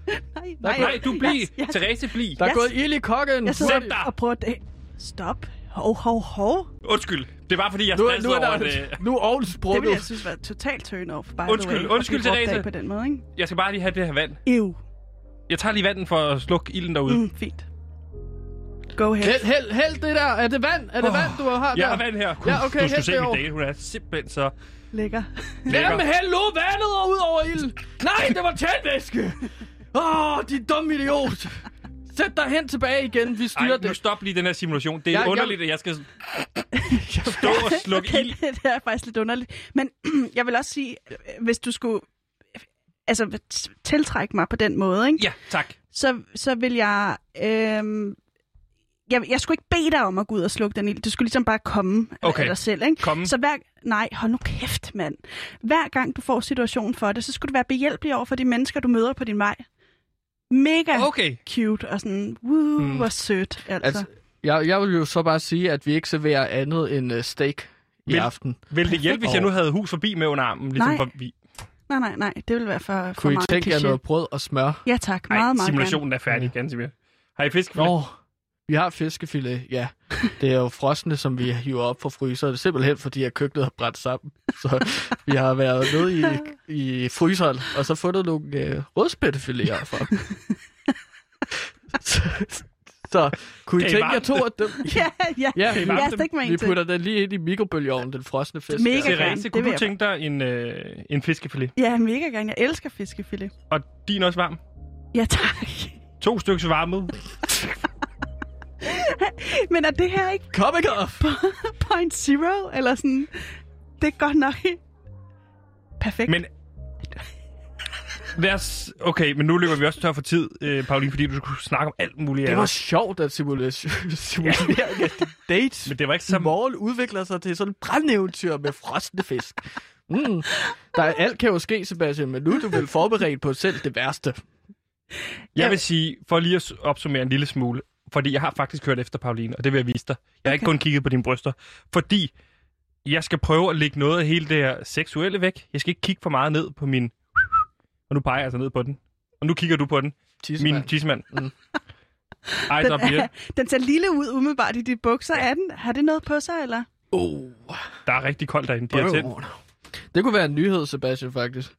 Nej, Nej, du bliv. Jeg, jeg, Therese, bliv. Der er Jeg- gået ild i kokken. jeg sidder Sæt dig. og prøver at... Stop. Hov, hov, hov. Undskyld. Det var, fordi jeg Nu, nu er over, der, at... øh, nu er ovnen Det sprunget. ville jeg synes var totalt turn off. By Undskyld, the way, undskyld, Therese. på den måde, ikke? Jeg skal bare lige have det her vand. Ew. Jeg tager lige vandet for at slukke ilden derude. Mm, fint. Go ahead. Held, held, held det der. Er det vand? Er det Åh, vand, du har Jeg der? har vand her. Ja, okay, du hæld se det min date. Hun er simpelthen så Lækker. lækker. Jamen, hæld nu vandet ud over ilden. Nej, det var tændvæske. Åh, oh, din dumme idiot. Sæt dig hen tilbage igen. Vi styrer Ej, det. nu stop lige den her simulation. Det er jeg- underligt, at jeg skal stå og slukke ild. det er faktisk lidt underligt. Men jeg vil også sige, øh, hvis du skulle altså, tiltrække mig på den måde, ikke? Ja, tak. Så, så vil jeg... Øhm, jeg, jeg skulle ikke bede dig om at gå ud og slukke den ild. Du skulle ligesom bare komme Okay. af dig selv, ikke? Komme. Så hver... Nej, hold nu kæft, mand. Hver gang du får situationen for det, så skulle du være behjælpelig over for de mennesker, du møder på din vej. Mega Okay. cute og sådan, woo, Hmm. hvor sødt, altså. Altså, Jeg, jeg vil jo så bare sige, at vi ikke serverer andet end uh, steak i Vil- aften. Vil det hjælpe, hvis jeg nu havde hus forbi med under armen? Ligesom Nej. Forbi? Nej, nej, nej. Det vil være for, for Kunne I meget tænke jer noget brød og smør? Ja tak, meget, meget simulationen er færdig, Gansimir. Har I fisk? Nå, vi har fiskefilet, ja. Det er jo frosne, som vi hiver op fra fryser. Det er simpelthen, fordi at køkkenet har brændt sammen. Så vi har været nede i, i fryseren, og så fundet nogle øh, rødspættefiléer fra. så, så kunne I tænke jer to af dem? Ja, ja. Ja, Jeg dem? stik mig vi putter den lige ind i mikrobølgeovnen, den frosne fisk. Mega gerne. Therese, det kunne vil du tænke dig en, øh, en fiskefilet? Ja, mega gerne. Jeg elsker fiskefilet. Og din også varm? Ja, tak. To stykker varmet. Men er det her ikke Comic off! point zero? Eller sådan... Det er godt nok... Perfekt. Men... Lad os... Okay, men nu løber vi også tør for tid, øh, Pauline, fordi du skulle snakke om alt muligt Det var andet. sjovt, at simulation, simulering af din date Men det var ikke så... morgen udvikler sig til sådan en brændeventyr med frosne fisk. Mm. Der er, alt kan jo ske, Sebastian, men nu er du vel forberedt på selv det værste. Jeg vil sige, for lige at opsummere en lille smule, fordi jeg har faktisk hørt efter, Pauline, og det vil jeg vise dig. Jeg har ikke kun kigget på dine bryster, fordi jeg skal prøve at lægge noget af hele det her seksuelle væk. Jeg skal ikke kigge for meget ned på min... Og nu peger jeg altså ned på den. Og nu kigger du på den. Tissemand. Min tissemand. Mm. Up den, er, den ser lille ud umiddelbart i de bukser. Er den, har det noget på sig, eller? Oh. Der er rigtig koldt derinde. De har tændt. Det kunne være en nyhed, Sebastian, faktisk.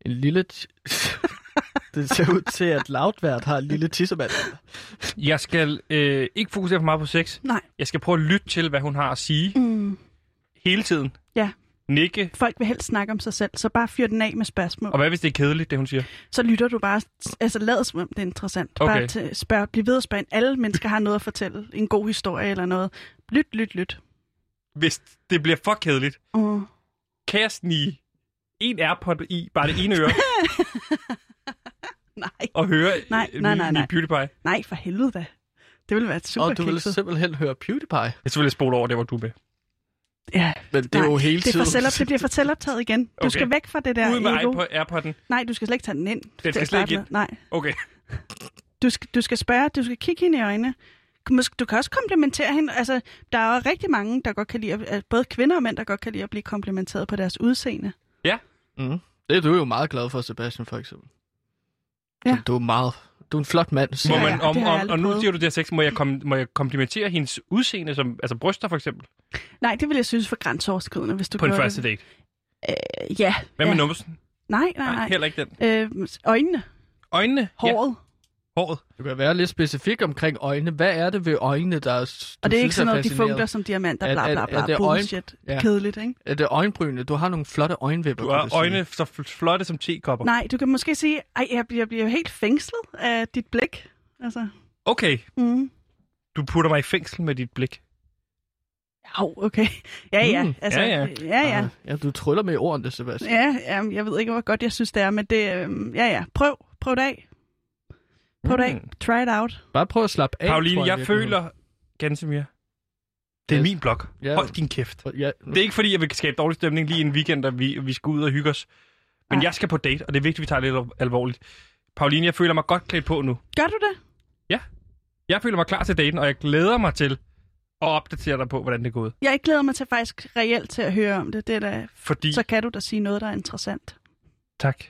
En lille... T- det ser ud til, at Loudvært har en lille tissemand. Jeg skal øh, ikke fokusere for meget på sex. Nej. Jeg skal prøve at lytte til, hvad hun har at sige Mm. hele tiden. Ja. Nikke. Folk vil helst snakke om sig selv, så bare fyr den af med spørgsmål. Og hvad hvis det er kedeligt, det hun siger? Så lytter du bare, altså lad som om det er interessant. Okay. Bare til, spørg, bliv ved at spørge. Alle mennesker har noget at fortælle. En god historie eller noget. Lyt, lyt, lyt. Hvis det bliver for kedeligt, Uh. kan jeg snige en AirPod i bare det ene øre Nej, og høre Nej, nej, nej, nej. PewDiePie? nej, for helvede da. Det ville være super Og du vil kikset. simpelthen høre PewDiePie. Jeg vil selvfølgelig spole over det, hvor du er med. Ja, Men det er nej, jo hele det, tiden. for selv, det bliver for selvoptaget igen. Du Okay. skal væk fra det der Ud med ego. AirPod'en. Nej, du skal slet ikke tage den ind. til skal slet ikke med. Nej, Okay. du skal, du skal spørge, du skal kigge hende i øjnene. Måske- Du kan også komplimentere hende. Altså, der er jo rigtig mange, der godt kan lide, at, både kvinder og mænd, der godt kan lide at blive komplimenteret på deres udseende. Mm. Det er du jo meget glad for, Sebastian, for eksempel. Ja. Du er meget... Du er en flot mand. Må siger Ja, man, ja, om, om, og nu prøvet. siger du det her sex, må jeg, kom, må jeg komplimentere hendes udseende, som, altså bryster for eksempel, Nej, det vil jeg synes for grænseoverskridende, hvis du på en første det. date? Øh, ja. Hvad ja. med numsen? Nej, nej, nej. heller ikke den. Øh, øjnene, Øjnene? håret. Ja, håret. Du kan være lidt specifik omkring øjnene. Hvad er det ved øjnene, der er, Og det er ikke sådan noget, de funkler som diamanter, Er- bla er- bla er bla, det øjen- bullshit. Ja. Kedeligt, ikke? Er det øjenbrynene? Du har nogle flotte øjenvipper. Du har øjne så fl- flotte som tekopper. Nej, du kan måske sige, ej, jeg bliver, jeg bliver helt fængslet af dit blik. Altså, Okay, mm. du putter mig i fængsel med dit blik. Jo, okay. Ja, ja. Mm, Altså, ja, ja. ja, ja. Ah, ja, du tryller med ordene, Sebastian. Ja, ja, jeg ved ikke, hvor godt jeg synes, det er, men det, øhm, ja, ja. Prøv, prøv det af. Prøv det af. Try it out. Bare prøv at slappe af. Pauline, jeg, virkelig. føler, Gansimir, det er Yes. min blog. Ja. Hold din kæft. Ja, Det er ikke fordi, jeg vil skabe dårlig stemning lige en weekend, og vi, vi skal ud og hygge os. Men Nej. jeg skal på date, og det er vigtigt, at vi tager det lidt alvorligt. Pauline, jeg føler mig godt klædt på nu. Gør du det? Jeg føler mig klar til daten, og jeg glæder mig til at opdatere dig på, hvordan det er gået. Jeg glæder mig til faktisk reelt til at høre om det. det er da, Fordi, så kan du da sige noget, der er interessant. tak,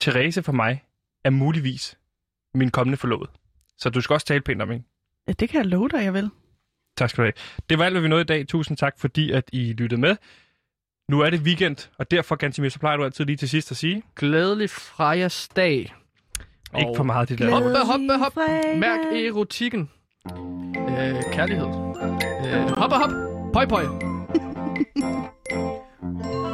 Therese for mig er muligvis min kommende forlovede. Så du skal også tale pænt om hende. Ja, det kan jeg love dig, jeg vil. Tak skal du have. Det var alt, hvad vi nåede i dag. Tusind tak, fordi at I lyttede med. Nu er det weekend, og derfor, Gansimir, så plejer du altid lige til sidst at sige, Glædelig frejersdag. ikke for meget det der. Hoppe, hoppe, hoppe. Mærk erotikken. Øh, kærlighed. Øh, hoppe, hop. Pøj, pøj.